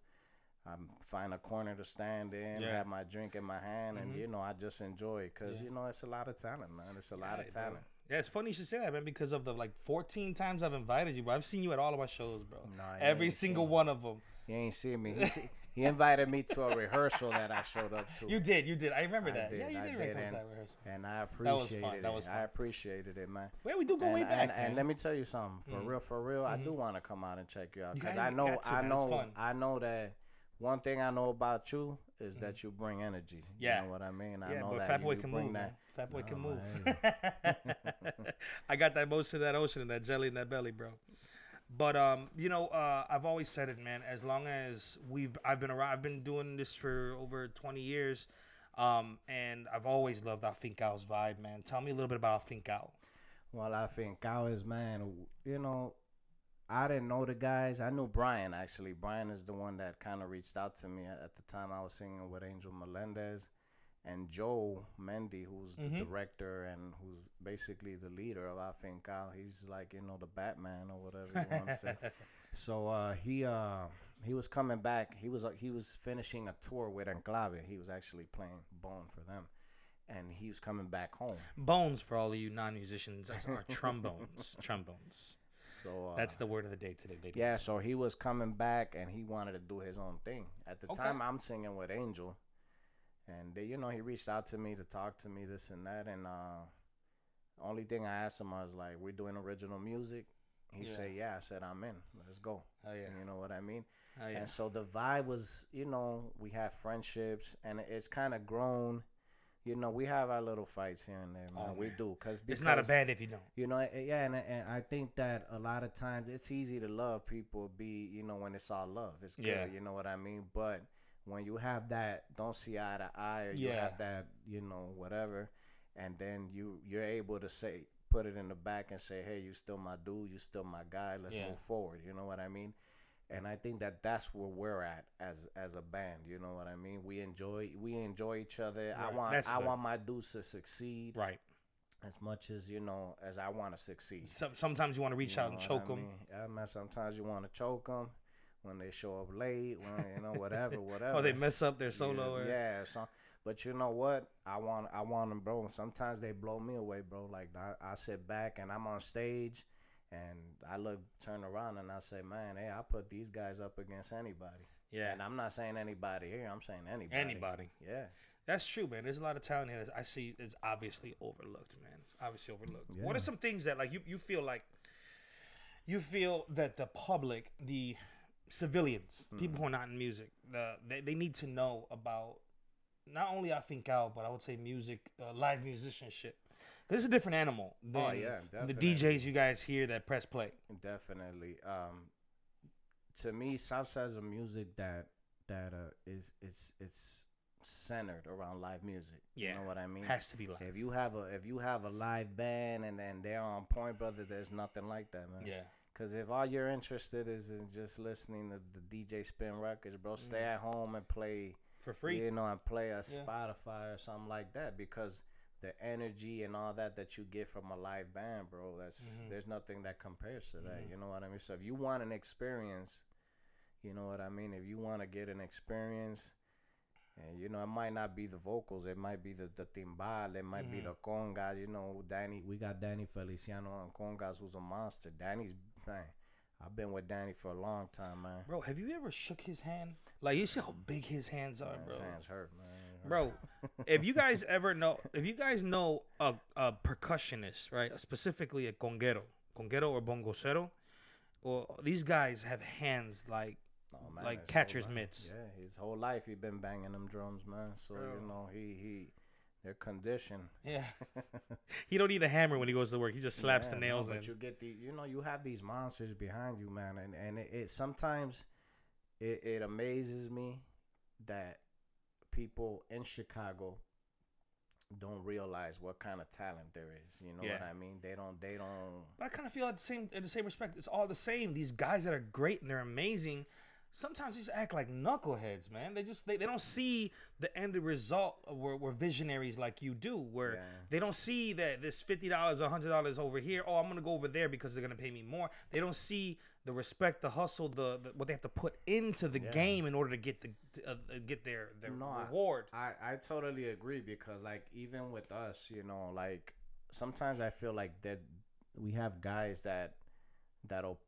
I find a corner to stand in, Yeah. have my drink in my hand, and Mhm. you know I just enjoy it because Yeah. you know it's a lot of talent, man. It's a lot of talent. Yeah, it's funny you should say that, man, because of the like 14 times I've invited you, bro. I've seen you at all of my shows, bro. No, he Every single one of them. You ain't seen me. He, see, he invited me to a rehearsal that I showed up to. You did, you did. I remember I that. did, yeah, you I did, did, and- that rehearsal. and I That was appreciated fun, that it. was I appreciated it, man. Well, we do go and, way back, and, and let me tell you something. For Mhm. real, for real, I do Mhm. want to come out and check you out because I know, to, I know. I know that one thing I know about you is that you bring energy. Yeah. You know what I mean? I yeah, know but that Fat Boy you can bring move, that. Fat Boy No, can move. <laughs> I got that motion in that ocean and that jelly in that belly, bro. But um, you know, uh, I've always said it, man. As long as we've, I've been around, I've been doing this for over 20 years, um, and I've always loved Afincao's vibe, man. Tell me a little bit about Afincao. Well, I think I was man. You know, I didn't know the guys. I knew Brian actually. Brian is the one that kind of reached out to me at the time I was singing with Angel Melendez and Joe Mendy, who's the Mhm. director and who's basically the leader of I think Al. He's like you know the Batman or whatever you want to say. <laughs> So uh, he uh, he was coming back. He was uh, he was finishing a tour with N'Klabe. He was actually playing Bone for them, and he was coming back home. Bones for all of you non-musicians are <laughs> trombones. trombones. So uh, That's the word of the day today, ladies. Yeah, so he was coming back and he wanted to do his own thing. At the Okay. time, I'm singing with Angel, and they, you know he reached out to me to talk to me this and that. And uh, only thing I asked him I was like, "We're doing original music. He Yeah. said, "Yeah." I said, "I'm in. Let's go." Oh yeah. You know what I mean? Oh yeah. And so the vibe was, you know, we have friendships, and it's kind of grown. You know, we have our little fights here and there, man. Oh, we man. do, cause It's not a because, band if you don't. You know, eh, yeah, and, and I think that a lot of times it's easy to love people, be you know, when it's all love, it's good. Yeah. You know what I mean? But when you have that, don't see eye to eye, or you Yeah. have that, you know, whatever, and then you you're able to say, put it in the back and say, hey, you still my dude, you still my guy, let's Yeah. move forward. You know what I mean? And I think that that's where we're at as as a band. You know what I mean? We enjoy we enjoy each other. I want That's I good. want my dudes to succeed Right. as much as you know as I want to succeed. Sometimes you want to reach You out and choke what I mean? Yeah, man. Sometimes you want to choke them when they show up late, when you know whatever, <laughs> oh, whatever. Or they mess up their solo. Yeah, or, yeah. So, but you know what? I want, I want them, bro. Sometimes they blow me away, bro. Like I, I sit back and I'm on stage, and I look, turn around, and I say, man, hey, I put these guys up against anybody. yeah. And I'm not saying anybody here. I'm saying anybody. Anybody. Yeah. That's true, man. There's a lot of talent here that I see is obviously overlooked, man. It's obviously overlooked. What are some things that like you, you feel like you feel that the public, the civilians, people Mhm. who are not in music, the they, they need to know about not only Afincao, but I would say music, uh, live musicianship. This is a different animal than oh yeah, the. DJs you guys hear that press play. Definitely. Um, to me, salsa is a music that that uh, is it's it's centered around live music. Yeah. You know what I mean? Has to be live. If you have a if you have a live band and and they're on point, brother, there's nothing like that, man. Yeah. Cause if all you're interested is in just listening to the DJ spin records, bro, stay Mhm. at home and play For free. you know, and play a Spotify or something like that because the energy and all that that you get from a live band, bro, that's Mhm. there's nothing that compares to that. Mhm. You know what I mean? So if you want an experience, you know what I mean. If you want to get an experience, and you know, it might not be the vocals, it might be the the timbal, it might be Mhm. the conga. You know, Danny, we got Danny Feliciano on congas, who's a monster. Danny's man. I've been with Danny for a long time, man. Bro, have you ever shook his hand? Like you see how big his hands are, Man, bro. his hands hurt, man. Hurt. Bro, <laughs> if you guys ever know, if you guys know a, a percussionist, right, specifically a conguero, conguero or bongocero, or these guys have hands like, Oh, man, like whole catcher's mitts. Yeah, his whole life he been banging them drums, man. So Bro. you know he he they're conditioned. yeah, <laughs> he don't need a hammer when he goes to work. He just slaps Yeah, the no, nails in. But you get the you know you have these monsters behind you, man, and and it, it sometimes it it amazes me that people in Chicago don't realize what kind of talent there is. You know what I mean? They don't they don't But I kind of feel at the same in the same respect. It's all the same. These guys that are great and they're amazing. Sometimes they just act like knuckleheads, man. They just they, they don't see the end result. Where, where visionaries like you do, where yeah. They don't see that this fifty dollars, hundred dollars over here. Oh, I'm gonna go over there because they're gonna pay me more. They don't see the respect, the hustle, the, the what they have to put into the Yeah. game in order to get the uh, uh, get their their No, I- reward. I, I totally agree because like even with us, you know, like sometimes I feel like that we have guys that that'll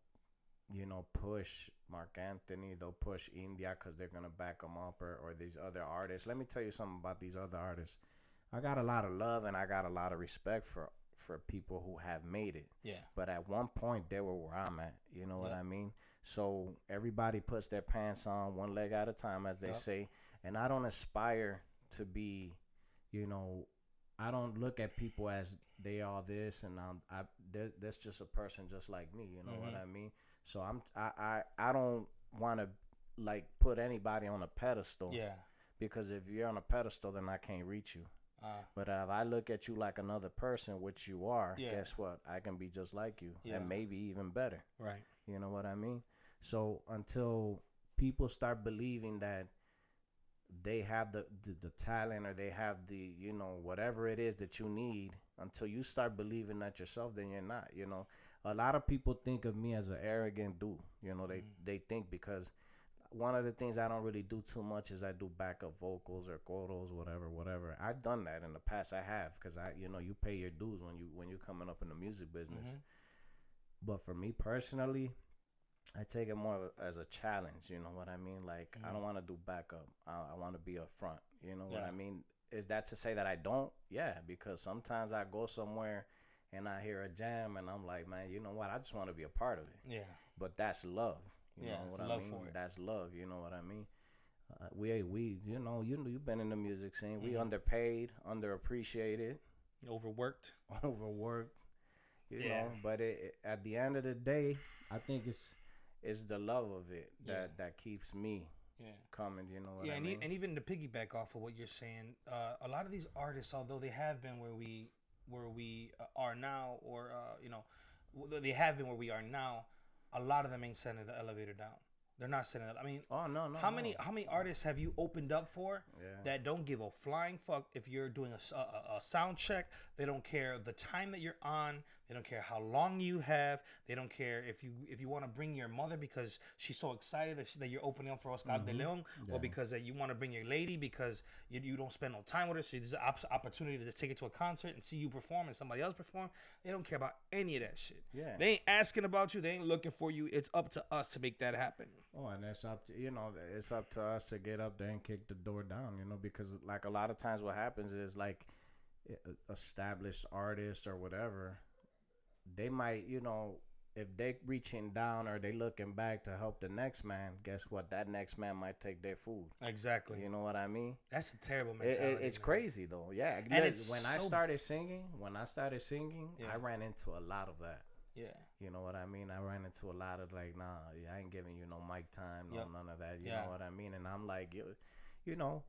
you know push Marc Anthony, they'll push India because they're gonna back them up or, or these other artists. Let me tell you something about these other artists. I got a lot of love and I got a lot of respect for for people who have made it. Yeah. But at one point they were where I'm at. You know what I mean? So everybody puts their pants on one leg at a time, as they Yep. say. And I don't aspire to be, you know, I don't look at people as they are this and I'm, I they're- that's just a person just like me. You know what Mhm. I mean? So I'm I I, I don't want to like put anybody on a pedestal Yeah. because if you're on a pedestal, then I can't reach you. Uh, But if I look at you like another person, which you are, Yeah. guess what? I can be just like you, Yeah. and maybe even better. right. You know what I mean? So until people start believing that they have the, the, the talent or they have the, you know, whatever it is that you need, until you start believing that yourself, then you're not. You know, a lot of people think of me as an arrogant dude. You know, they Mhm. they think because one of the things I don't really do too much is I do backup vocals or choros, whatever, whatever. I've done that in the past. I have, cause I, you know, you pay your dues when you when you're coming up in the music business. Mhm. But for me personally, I take it more as a challenge. You know what I mean? Like I Mhm. don't want to do backup. I, I want to be up front. You know what I mean? Is that to say that I don't? Yeah, because sometimes I go somewhere and I hear a jam and I'm like, man, you know what? I just want to be a part of it. Yeah. But that's love. You Yeah, know what I love mean? That's love. You know what I mean? Uh, we we you know you you've been in the music scene. We Mhm. underpaid, underappreciated, Overworked. <laughs> overworked. You Yeah. know, but it, it- at the end of the day, I think it's it's the love of it that Yeah. that keeps me Yeah. coming. You know what yeah, I and, mean? and even to piggyback off of what you're saying, uh, a lot of these artists, although they have been where we where we uh, are now, or uh, you know, they have been where we are now, a lot of them ain't sending the elevator down. They're not sending it. I mean, oh no no. how no. many how many artists have you opened up for Yeah. that don't give a flying fuck if you're doing a a sound check. They don't care the time that you're on. They don't care how long you have. They don't care if you if you want to bring your mother because she's so excited that, she, that you're opening up for Oscar de Mhm. Leon, Yeah. or because that you want to bring your lady because you, you don't spend no time with her. So there's an op- opportunity to take her to a concert and see you perform and somebody else perform. They don't care about any of that shit. yeah. They ain't asking about you. They ain't looking for you. It's up to us to make that happen. Oh, and it's up to you know it's up to us to get up there and kick the door down, you know, because like a lot of times what happens is like established artists or whatever, they might you know if they reaching down or they looking back to help the next man, guess what? That next man might take their food. Exactly. You know what I mean? That's a terrible It, mentality. it, it's man. crazy though. Yeah. And look, it's when I started singing, when I started singing, Yeah. I ran into a lot of that. Yeah. You know what I mean? I ran into a lot of like, nah, I ain't giving you no mic time, no Yep. none of that. You Yeah. know what I mean? And I'm like, you, you know,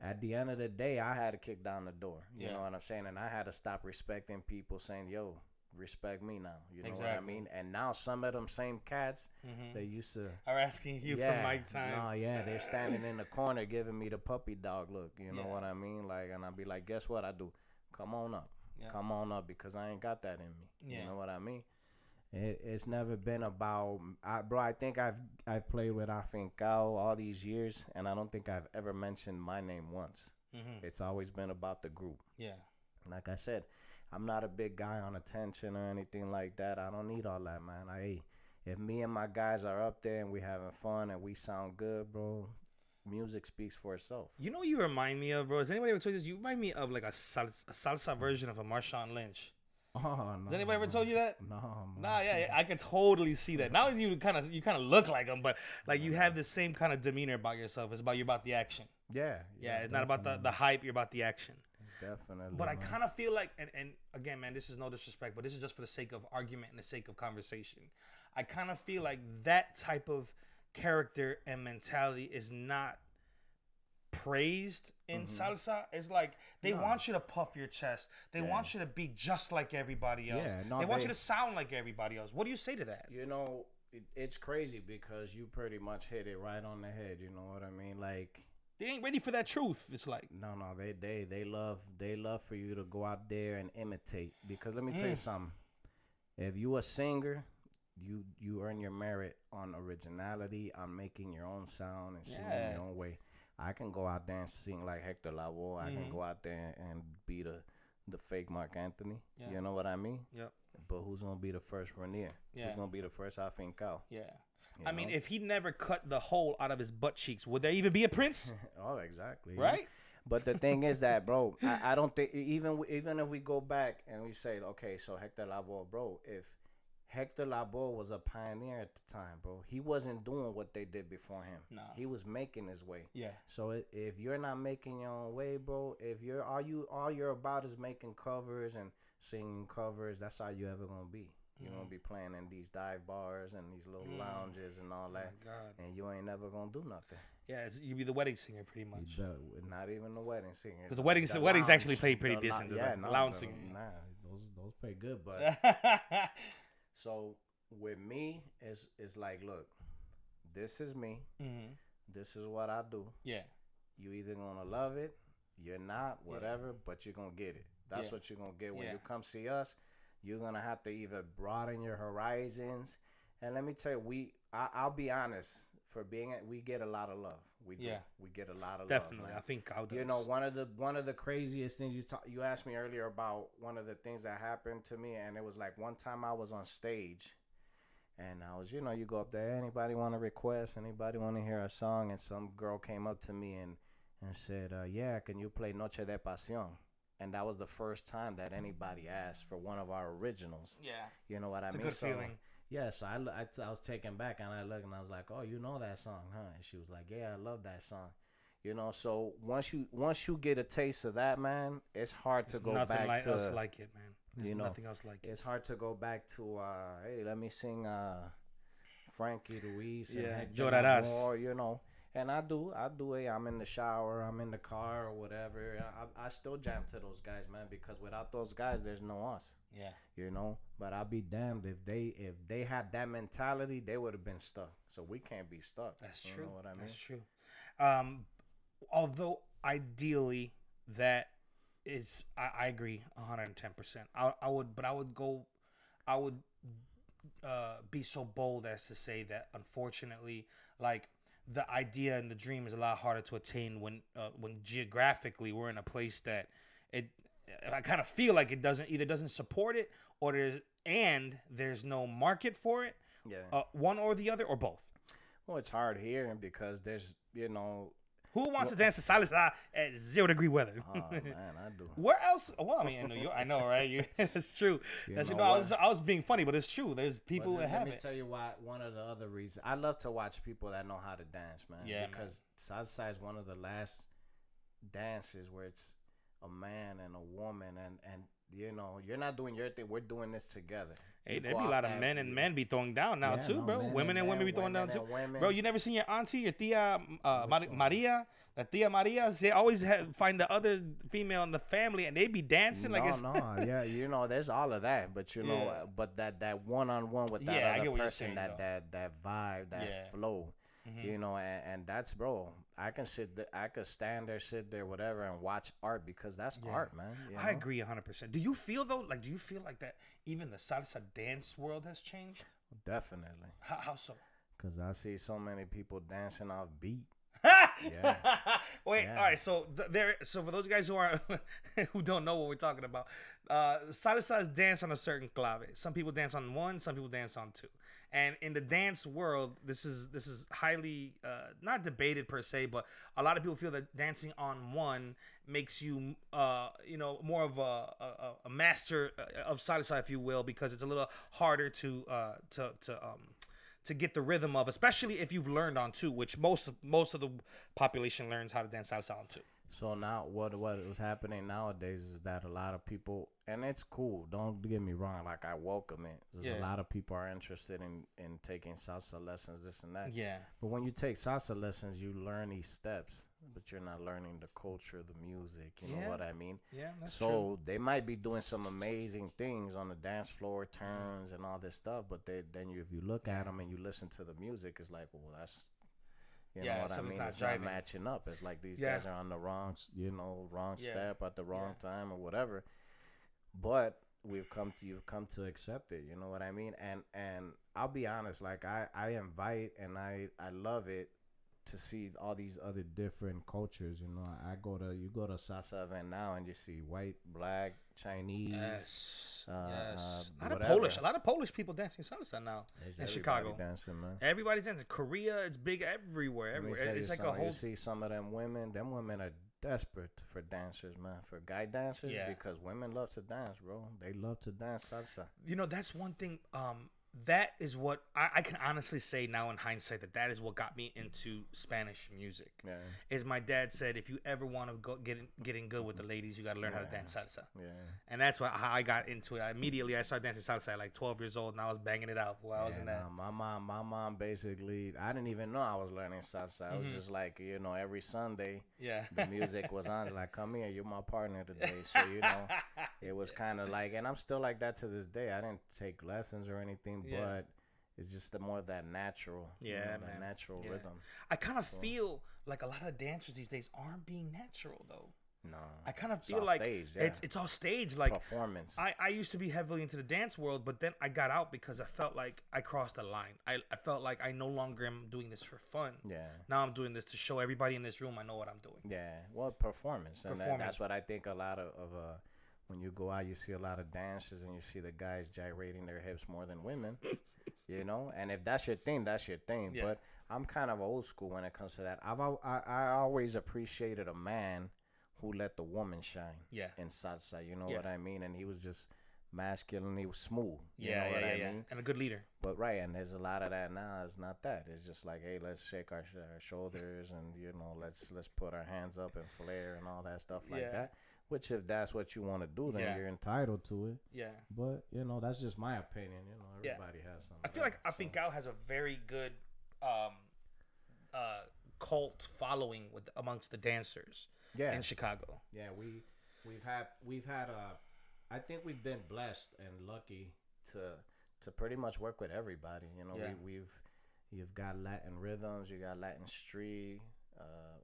at the end of the day, I had to kick down the door. You Yeah. know what I'm saying? And I had to stop respecting people saying, yo, respect me now. You know what I mean? And now some of them same cats, Mm-hmm. they used to. Are asking you yeah, for mic time. No, yeah, they're standing in the corner giving me the puppy dog look. You know Yeah. what I mean? Like, and I'd be like, guess what I do? Come on up. Yeah. Come on up because I ain't got that in me. You know what I mean? It, it's never been about, I, bro. I think I've I've played with Afincao all these years, and I don't think I've ever mentioned my name once. Mm-hmm. It's always been about the group. Yeah. Like I said, I'm not a big guy on attention or anything like that. I don't need all that, man. I if me and my guys are up there and we having fun and we sound good, bro, music speaks for itself. You know what you remind me of, bro? Has anybody ever told you this? You remind me of like a salsa, a salsa version of a Marshawn Lynch. Oh no. Has anybody ever told you that? No. Nah, yeah, yeah, I can totally see that. Now you kind of you kind of look like him, but like you have the same kind of demeanor about yourself. It's about you're about the action. Yeah. Yeah, it's not about the, the hype. You're about the action. Definitely. But I kind of feel like, and, and again, man, this is no disrespect, but this is just for the sake of argument and the sake of conversation. I kind of feel like that type of character and mentality is not praised in Mhm. salsa. It's like they No. want you to puff your chest. They Yeah. want you to be just like everybody else. Yeah, no, they want they- you to sound like everybody else. What do you say to that? You know, it, it's crazy because you pretty much hit it right on the head. You know what I mean? Like, They ain't ready for that truth. It's like, no, no, they they they love they love for you to go out there and imitate. Because let me tell you Mm. something. If you a singer, you you earn your merit on originality, on making your own sound and singing Yeah. your own way. I can go out there and sing like Hector Lavoe. I Mhm. can go out there and be the the fake Marc Anthony. Yeah. You know what I mean? Yep. But who's gonna be the first Renier? Yeah. Who's gonna be the first Afincao? yeah. You I mean, if he never cut the hole out of his butt cheeks, would there even be a Prince? <laughs> oh, exactly. right? But the thing is that, bro, I, I don't think even even if we go back and we say, okay, so Hector Lavoe, bro, if Hector Lavoe was a pioneer at the time, bro, he wasn't doing what they did before him. No. He was making his way. Yeah. So if you're not making your own way, bro, if you're all you all you're about is making covers and singing covers, that's all you ever gonna be. You're Mhm. gonna be playing in these dive bars and these little Mm. lounges and all Oh that, my God. and you ain't never gonna do nothing. Yeah, it's, you'd be the wedding singer pretty much. The- not even the wedding singer. Because the weddings- weddings actually pay pretty the decent, the- yeah, the no, lounge singer. Nah, those those pay good, but <laughs> so with me, it's it's like, look, this is me. hmm This is what I do. Yeah. You either gonna love it, you're not, Yeah. whatever, but you're gonna get it. That's Yeah. what you're gonna get when Yeah. you come see us. You're gonna have to either broaden your horizons, and let me tell you, we I, I'll be honest, for being we get a lot of love. We do. Yeah. We get a lot of Definitely. love. I think I'll do You know, one of the one of the craziest things you ta- you asked me earlier about one of the things that happened to me, and it was like one time I was on stage, and I was, you know, you go up there, anybody want to request, anybody want to hear a song, and some girl came up to me and and said, uh, yeah, can you play Noche de Pasión? And that was the first time that anybody asked for one of our originals. Yeah. You know what It's I a mean? good So, feeling. Yeah, so I, I, I was taken back and I looked and I was like, oh, you know that song, huh? And she was like, yeah, I love that song. You know, so once you once you get a taste of that, man, it's hard to go nothing back like to else like it, man. There's you know, nothing else like it. it's hard to go back to uh hey let me sing uh Frankie Ruiz and Yeah, Llorarás. Lavoe, you know and I do I do it I'm in the shower I'm in the car or whatever I, I still jam to those guys man because without those guys there's no us Yeah. you know but I'll be damned if they if they had that mentality they would have been stuck so we can't be stuck That's you true. know what I mean That's true. Um, although ideally that is, I, I agree 110. percent I, I would, but I would go, I would uh, be so bold as to say that unfortunately, like the idea and the dream is a lot harder to attain when uh, when geographically we're in a place that it. I kind of feel like it doesn't either doesn't support it or there's and there's no market for it, yeah uh, one or the other or both. well it's hard here because there's you know Who wants Well- to dance to salsa at zero degree weather? oh <laughs> man I do Where else? Well, I mean, in New York, I know, right? You, <laughs> it's true. You That's, you know know, I was, I was being funny, but it's true. There's people But that let, have let me it. tell you why. One of the other reasons I love to watch people that know how to dance, man. Yeah, man. Because salsa is one of the last dances where it's a man and a woman, and and you know you're not doing your thing. We're doing this together. Hey, You there be a lot of men and men be throwing down now Yeah, too, no, bro. men women and women men, be throwing down too. women. Bro, you never seen your auntie, your tia, uh, Mar- Maria, the tia Maria? They always have, find the other female in the family, and they be dancing no, like it's. no, <laughs> yeah, you know, there's all of that, but you know, Yeah. but that that one on one with that Yeah, other get what you're person, that though. that that vibe, that flow, Mhm. you know, and, and that's bro. I can sit, th- I could stand there, sit there, whatever, and watch art because that's Yeah. art, man. you I agree 100%. Do you feel though, like, do you feel like that even the salsa dance world has changed? Definitely. How, how so? Cause I see so many people dancing off beat. <laughs> Wait, Yeah. all right. So th- there. So for those guys who are <laughs> who don't know what we're talking about, uh, salsa dance on a certain clave. Some people dance on one. Some people dance on two. And in the dance world, this is this is highly uh, not debated per se, but a lot of people feel that dancing on one makes you, uh, you know, more of a, a, a master uh, of salsa, if you will, because it's a little harder to uh, to to um, to get the rhythm of, especially if you've learned on two, which most of, most of the population learns how to dance salsa on two. So now what what is happening nowadays is that a lot of people and it's cool. Don't get me wrong. Like I welcome it. There's Yeah. a lot of people are interested in in taking salsa lessons, this and that. Yeah, But when you take salsa lessons, you learn these steps, but you're not learning the culture, the music. You Yeah. know what I mean? yeah, that's so true. they might be doing some amazing things on the dance floor, turns and all this stuff. But they, then you, if you look at them and you listen to the music, it's like, well, that's, you Yeah, know what I mean? not it's jiving. not matching up. It's like these Yeah. guys are on the wrong, you know, wrong Yeah. step at the wrong time or whatever. But we've come to you've come to accept it. You know what I mean? And and I'll be honest, like I I invite and I I love it to see all these other different cultures. You know, I go to you go to salsa event now and you see white, black, Chinese. Yes, uh, yes. uh, a lot of. Polish, a lot of Polish people dancing salsa now. There's in Chicago. dancing, man. Everybody's dancing. Korea, it's big everywhere. Everywhere. It's like a whole. You see some of them women. Them women are desperate for dancers, man. For guy dancers, Yeah. because women love to dance, bro. They love to dance salsa. You know, that's one thing. Um, that is what I, I can honestly say now in hindsight that that is what got me into Spanish music. Yeah, Is my dad said if you ever want to go get in, getting good with the ladies, you got to learn how to dance salsa. yeah. And that's why how I got into it. I immediately I started dancing salsa at like 12 years old, and I was banging it out while I was in that. nah, my mom, my mom basically, I didn't even know I was learning salsa. I was Mhm. just like, you know, every Sunday Yeah. the music was on. Like, come here, you're my partner today. So you know, <laughs> it was kind of like, and I'm still like that to this day. I didn't take lessons or anything, Yeah. but it's just the more of that natural, you Yeah, know, that natural Yeah. rhythm. I kind of So- feel like a lot of dancers these days aren't being natural though. No, I kind of feel like staged, yeah. it's it's all stage Like performance. I, I used to be heavily into the dance world, but then I got out because I felt like I crossed a line. I, I felt like I no longer am doing this for fun. yeah. Now I'm doing this to show everybody in this room I know what I'm doing. Yeah, well, performance, and that, Performance. that's what I think. A lot of, of uh, when you go out, you see a lot of dancers, and you see the guys gyrating their hips more than women. <laughs> you know, and if that's your thing, that's your thing. Yeah. But I'm kind of old school when it comes to that. I've I, I always appreciated a man who let the woman shine Yeah. in salsa. You know Yeah. what I mean? And he was just masculine. He was smooth. You Yeah, know yeah, what yeah, I yeah. mean? And a good leader. But right, and there's a lot of that now. It's not that. It's just like, hey, let's shake our, sh- our shoulders and you know, let's let's put our hands up and flare and all that stuff like Yeah. that. Which, if that's what you want to do, then Yeah. you're entitled to it. Yeah. But you know, that's just my opinion. You know, Yeah. everybody has something. I feel like Afincao has a very good um, uh, cult following with amongst the dancers yeah, in Chicago. yeah. We we've had we've had a. I think we've been blessed and lucky to to pretty much work with everybody. You know, Yeah. we, we've you've got Latin rhythms, you got Latin street, uh,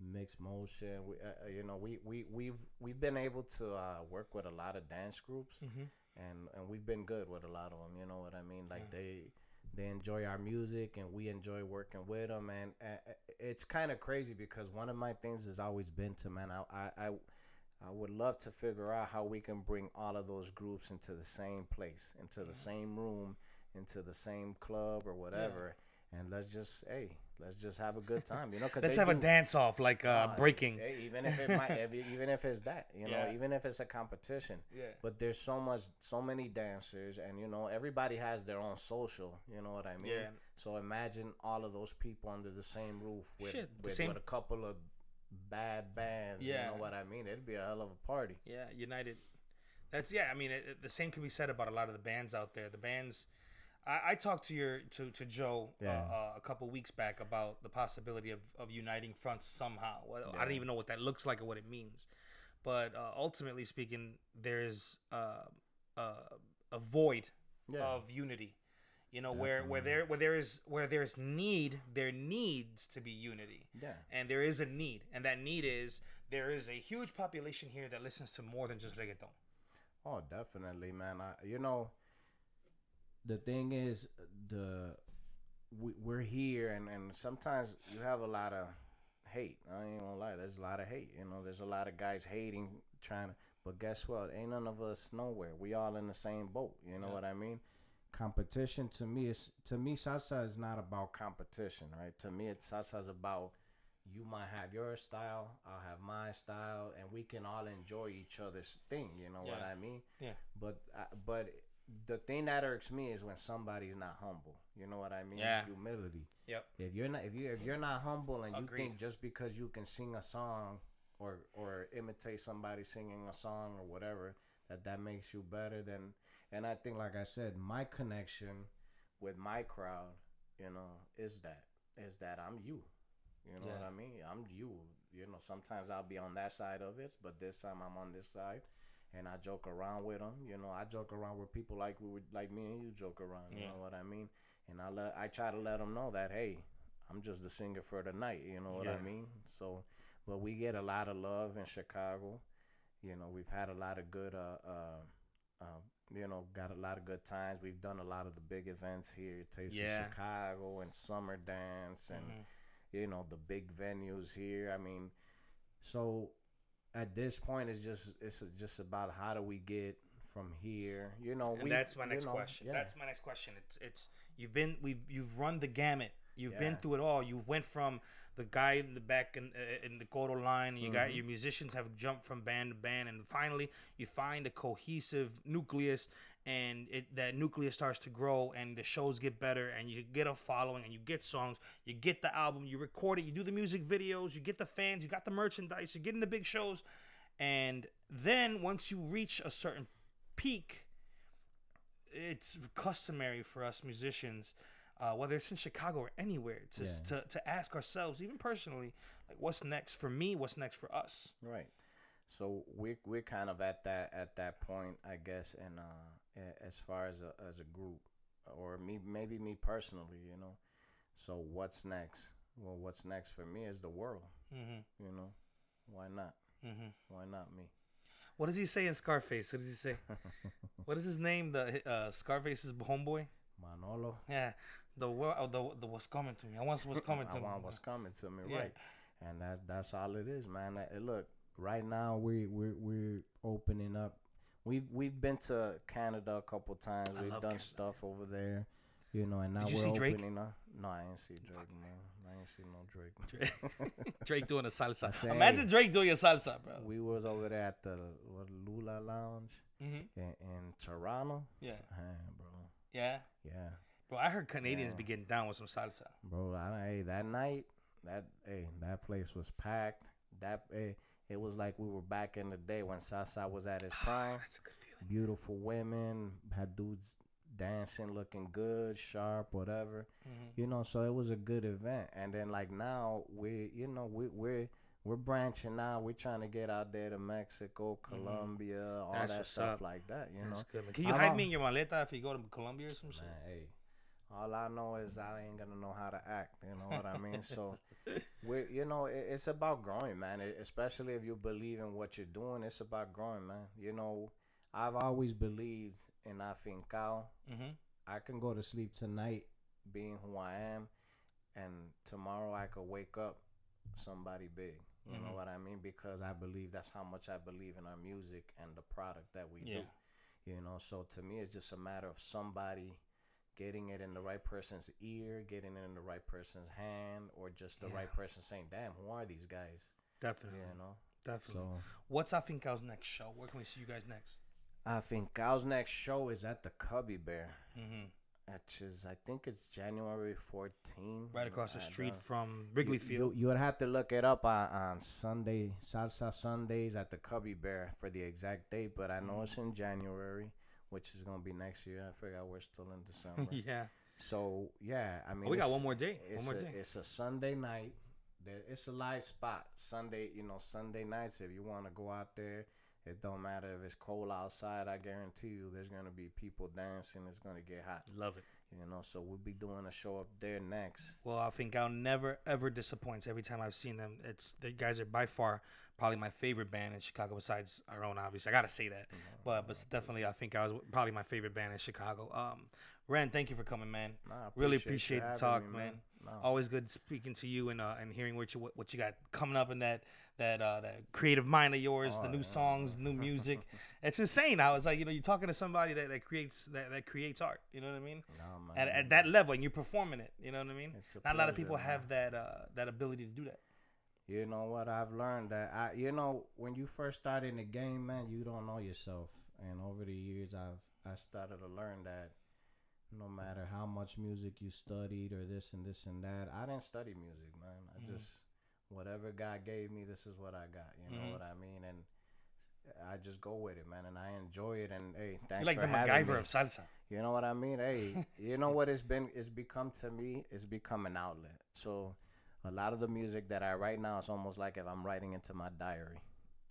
mixed motion. We, uh, uh, you know, we we we've we've been able to uh, work with a lot of dance groups, Mm-hmm. and and we've been good with a lot of them. You know what I mean? Like Yeah. they they enjoy our music, and we enjoy working with them. And uh, it's kind of crazy because one of my things has always been to man, I I. I I would love to figure out how we can bring all of those groups into the same place, into the Mhm. same room, into the same club or whatever, and let's just hey, let's just have a good time, you know? Cause Let's have a dance off like uh, uh, breaking. even if it might, <laughs> even if it's that, you know, Yeah. even if it's a competition. Yeah. But there's so much, so many dancers, and you know, everybody has their own social. You know what I mean? Yeah. So imagine all of those people under the same roof with Shit, with, same- with a couple of bad bands. Yeah. You know what I mean? It'd be a hell of a party. Yeah, United. That's yeah. I mean, it, it- the same can be said about a lot of the bands out there. The bands. I, I talked to your to, to Joe uh, Yeah. uh, a couple weeks back about the possibility of, of uniting fronts somehow. Well, I don't even know what that looks like or what it means. But uh, ultimately speaking, there's uh, uh, a void Yeah. of unity. You know, where where there where there is where there's need, there needs to be unity yeah. and there is a need, and that need is there is a huge population here that listens to more than just reggaeton. Oh, definitely, man. I, you know, the thing is, the we, we're here, and and sometimes you have a lot of hate. I ain't gonna lie, there's a lot of hate. You know, there's a lot of guys hating, trying to. But guess what? Ain't none of us nowhere. We all in the same boat. You know Yeah. what I mean? Competition to me is to me salsa is not about competition, right? To me, it's salsa is about you might have your style, I'll have my style, and we can all enjoy each other's thing. You know what I mean? Yeah. But uh, but the thing that irks me is when somebody's not humble. You know what I mean? Yeah. Humility. Yep. If you're not if you if you're not humble and you think just because you can sing a song or or imitate somebody singing a song or whatever that that makes you better than and I think like I said my connection with my crowd, you know, is that is that I'm you. You know what I mean? I'm you. You know, sometimes I'll be on that side of it, but this time I'm on this side, and I joke around with them. You know, I joke around with people like we would, like me and you joke around. You Yeah. know what I mean? And I let I try to let them know that hey, I'm just the singer for the night. You know what I mean? So, but we get a lot of love in Chicago. You know, we've had a lot of good uh uh. uh you know, got a lot of good times. We've done a lot of the big events here, Taste Yeah. of Chicago and Summer Dance and Mhm. you know the big venues here i mean so at this point it's just it's just about how do we get from here you know And we that's my you next know, question. yeah. That's my next question. It's it's you've been we've you've run the gamut. You've been through it all. You went from the guy in the back in, uh, in the Coro line. You got Mhm. your musicians have jumped from band to band, and finally you find a cohesive nucleus, and it, that nucleus starts to grow, and the shows get better, and you get a following, and you get songs, you get the album, you record it, you do the music videos, you get the fans, you got the merchandise, you're getting the big shows, and then once you reach a certain peak, it's customary for us musicians, uh, whether it's in Chicago or anywhere, to, Yeah. to to ask ourselves, even personally, like what's next for me? What's next for us? right so we're, we're kind of at that at that point i guess and uh as far as a as a group or me maybe me personally you know so what's next well what's next for me is the world hmm you know why not hmm why not me What does he say in Scarface? What does he say? <laughs> What is his name? The uh, Scarface's homeboy? manolo Yeah, the world, oh, the the what's coming to me. I want what's <laughs> coming to I me. want what's coming to me, Yeah. right? And that that's all it is, man. Uh, look, right now we we we're opening up. We've we've been to Canada a couple times. I We've done Canada. stuff over there. You know, and now Did you we're see Drake? opening up. No, I ain't see Drake, man. I ain't see no Drake. <laughs> Drake, Drake doing a salsa. say, Imagine Drake doing a salsa, bro. we was over there at the what, Lula Lounge hmm in, in Toronto. Yeah, Man, bro. yeah. Yeah, Bro, I heard Canadians Yeah. be getting down with some salsa. bro. I, hey, that night, that hey, that place was packed. That hey, it was like we were back in the day when Sasa was at his prime. That's a good feeling. Beautiful women, had dudes dancing, looking good, sharp, whatever. hmm you know so it was a good event and then like now we you know we we're we're branching out we're trying to get out there to mexico colombia all Mm-hmm. That's that stuff up. like that you That's know good. Can you hide me in your maleta if you go to Colombia or some shit? hey all i know is i ain't gonna know how to act you know what i mean so <laughs> we you know it, it's about growing man it, especially if you believe in what you're doing it's about growing man you know i've always believed in afincao hmm I can go to sleep tonight being who I am, and tomorrow I could wake up somebody big. You Mhm. know what I mean? Because I believe that's how much I believe in our music and the product that we Yeah. do. You know, so to me, it's just a matter of somebody getting it in the right person's ear, getting it in the right person's hand, or just the Yeah. right person saying, "Damn, who are these guys?" Definitely. You know. Definitely. So What's Afincao's next show? Where can we see you guys next? I think Gal's next show is at the Cubby Bear. hmm Which is, I think it's January 14. Right across the street from Wrigley Field. You, you would have to look it up on, on Sunday, Salsa Sundays at the Cubby Bear for the exact date, but I know Mhm. it's in January, which is gonna be next year. I forgot we're still in <laughs> December. yeah. so yeah, I mean, Oh, we got one more day. One It's more a, day. it's a Sunday night. It's a live spot. Sunday, you know, Sunday nights. If you want to go out there, it don't matter if it's cold outside. I guarantee you, there's gonna be people dancing. It's gonna get hot. Love it. You know, so we'll be doing a show up there next. Well, I think I'll never ever disappoints. Every time I've seen them, it's the guys are by far probably my favorite band in Chicago besides our own. Obviously, I gotta say that. know. But but definitely, I think I was probably my favorite band in Chicago. Um, Ren, thank you for coming, man. Nah, I Really appreciate the talk, me, man. Nah. Always good speaking to you and uh, and hearing what you what, what you got coming up in that that uh, that creative mind of yours, the Oh, new yeah, songs, new music. <laughs> it's insane. I was like, you know, you're talking to somebody that, that creates that, that creates art. You know what I mean? Nah, man. At, at that level, and you're performing it. You know what I mean? A Not a lot of people man. have that uh, that ability to do that. You know what I've learned that I, you know, when you first start in the game, man, you don't know yourself. And over the years, I've I started to learn that no matter how much music you studied or this and this and that, I didn't study music, man. I Mhm. just whatever God gave me, this is what I got. You know Mhm. what I mean? And I just go with it, man, and I enjoy it. And hey, thanks You're like for the having MacGyver me. of salsa. You know what I mean? Hey, you know <laughs> what it's been? It's become to me. It's become an outlet. So, a lot of the music that I write now is almost like if I'm writing into my diary.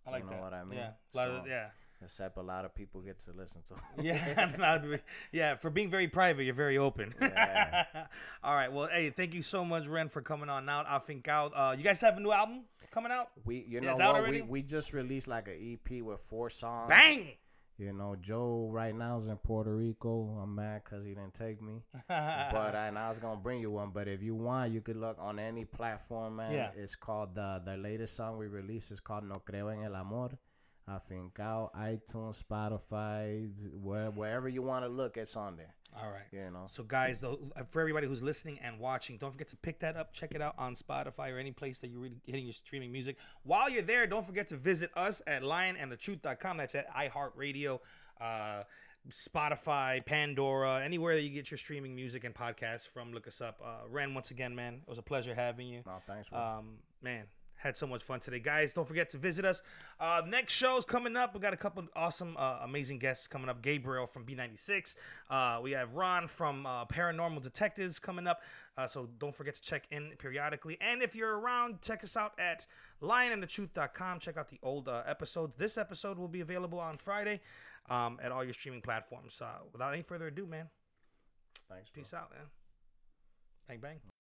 I like You know that. what I mean? Yeah, a lot of yeah, Except a lot of people get to listen to. yeah, a lot of people- yeah. For being very private, you're very open. Yeah. <laughs> All right. Well, hey, thank you so much, Ren, for coming on out. I think out. Uh, you guys have a new album coming out? We, you know it's what? already? We we just released like an EP with four songs. Bang! You know, Joe right now is in Puerto Rico. I'm mad because he didn't take me. <laughs> but I, and I was gonna bring you one. But if you want, you could look on any platform, man. Yeah. It's called the the latest song we released is called No Creo en el Amor. I think out iTunes, Spotify, where, wherever you want to look, it's on there. All right. Know. So, guys, though, for everybody who's listening and watching, don't forget to pick that up. Check it out on Spotify or any place that you're really hitting your streaming music. While you're there, don't forget to visit us at lionandthetruth.com. That's at iHeartRadio, uh, Spotify, Pandora, anywhere that you get your streaming music and podcasts from. Look us up. Uh, Ren, once again, man, it was a pleasure having you. No, thanks. For, Um, man, had so much fun today, guys. Don't forget to visit us. Uh, next show's coming up. We got a couple awesome, uh, amazing guests coming up. Gabriel from B96. Uh, we have Ron from uh, Paranormal Detectives coming up. Uh, so don't forget to check in periodically. And if you're around, check us out at lionandthetruth.com. Check out the old uh, episodes. This episode will be available on Friday um, at all your streaming platforms. Uh, without any further ado, man, thanks. bro. peace out, man. Bang, bang.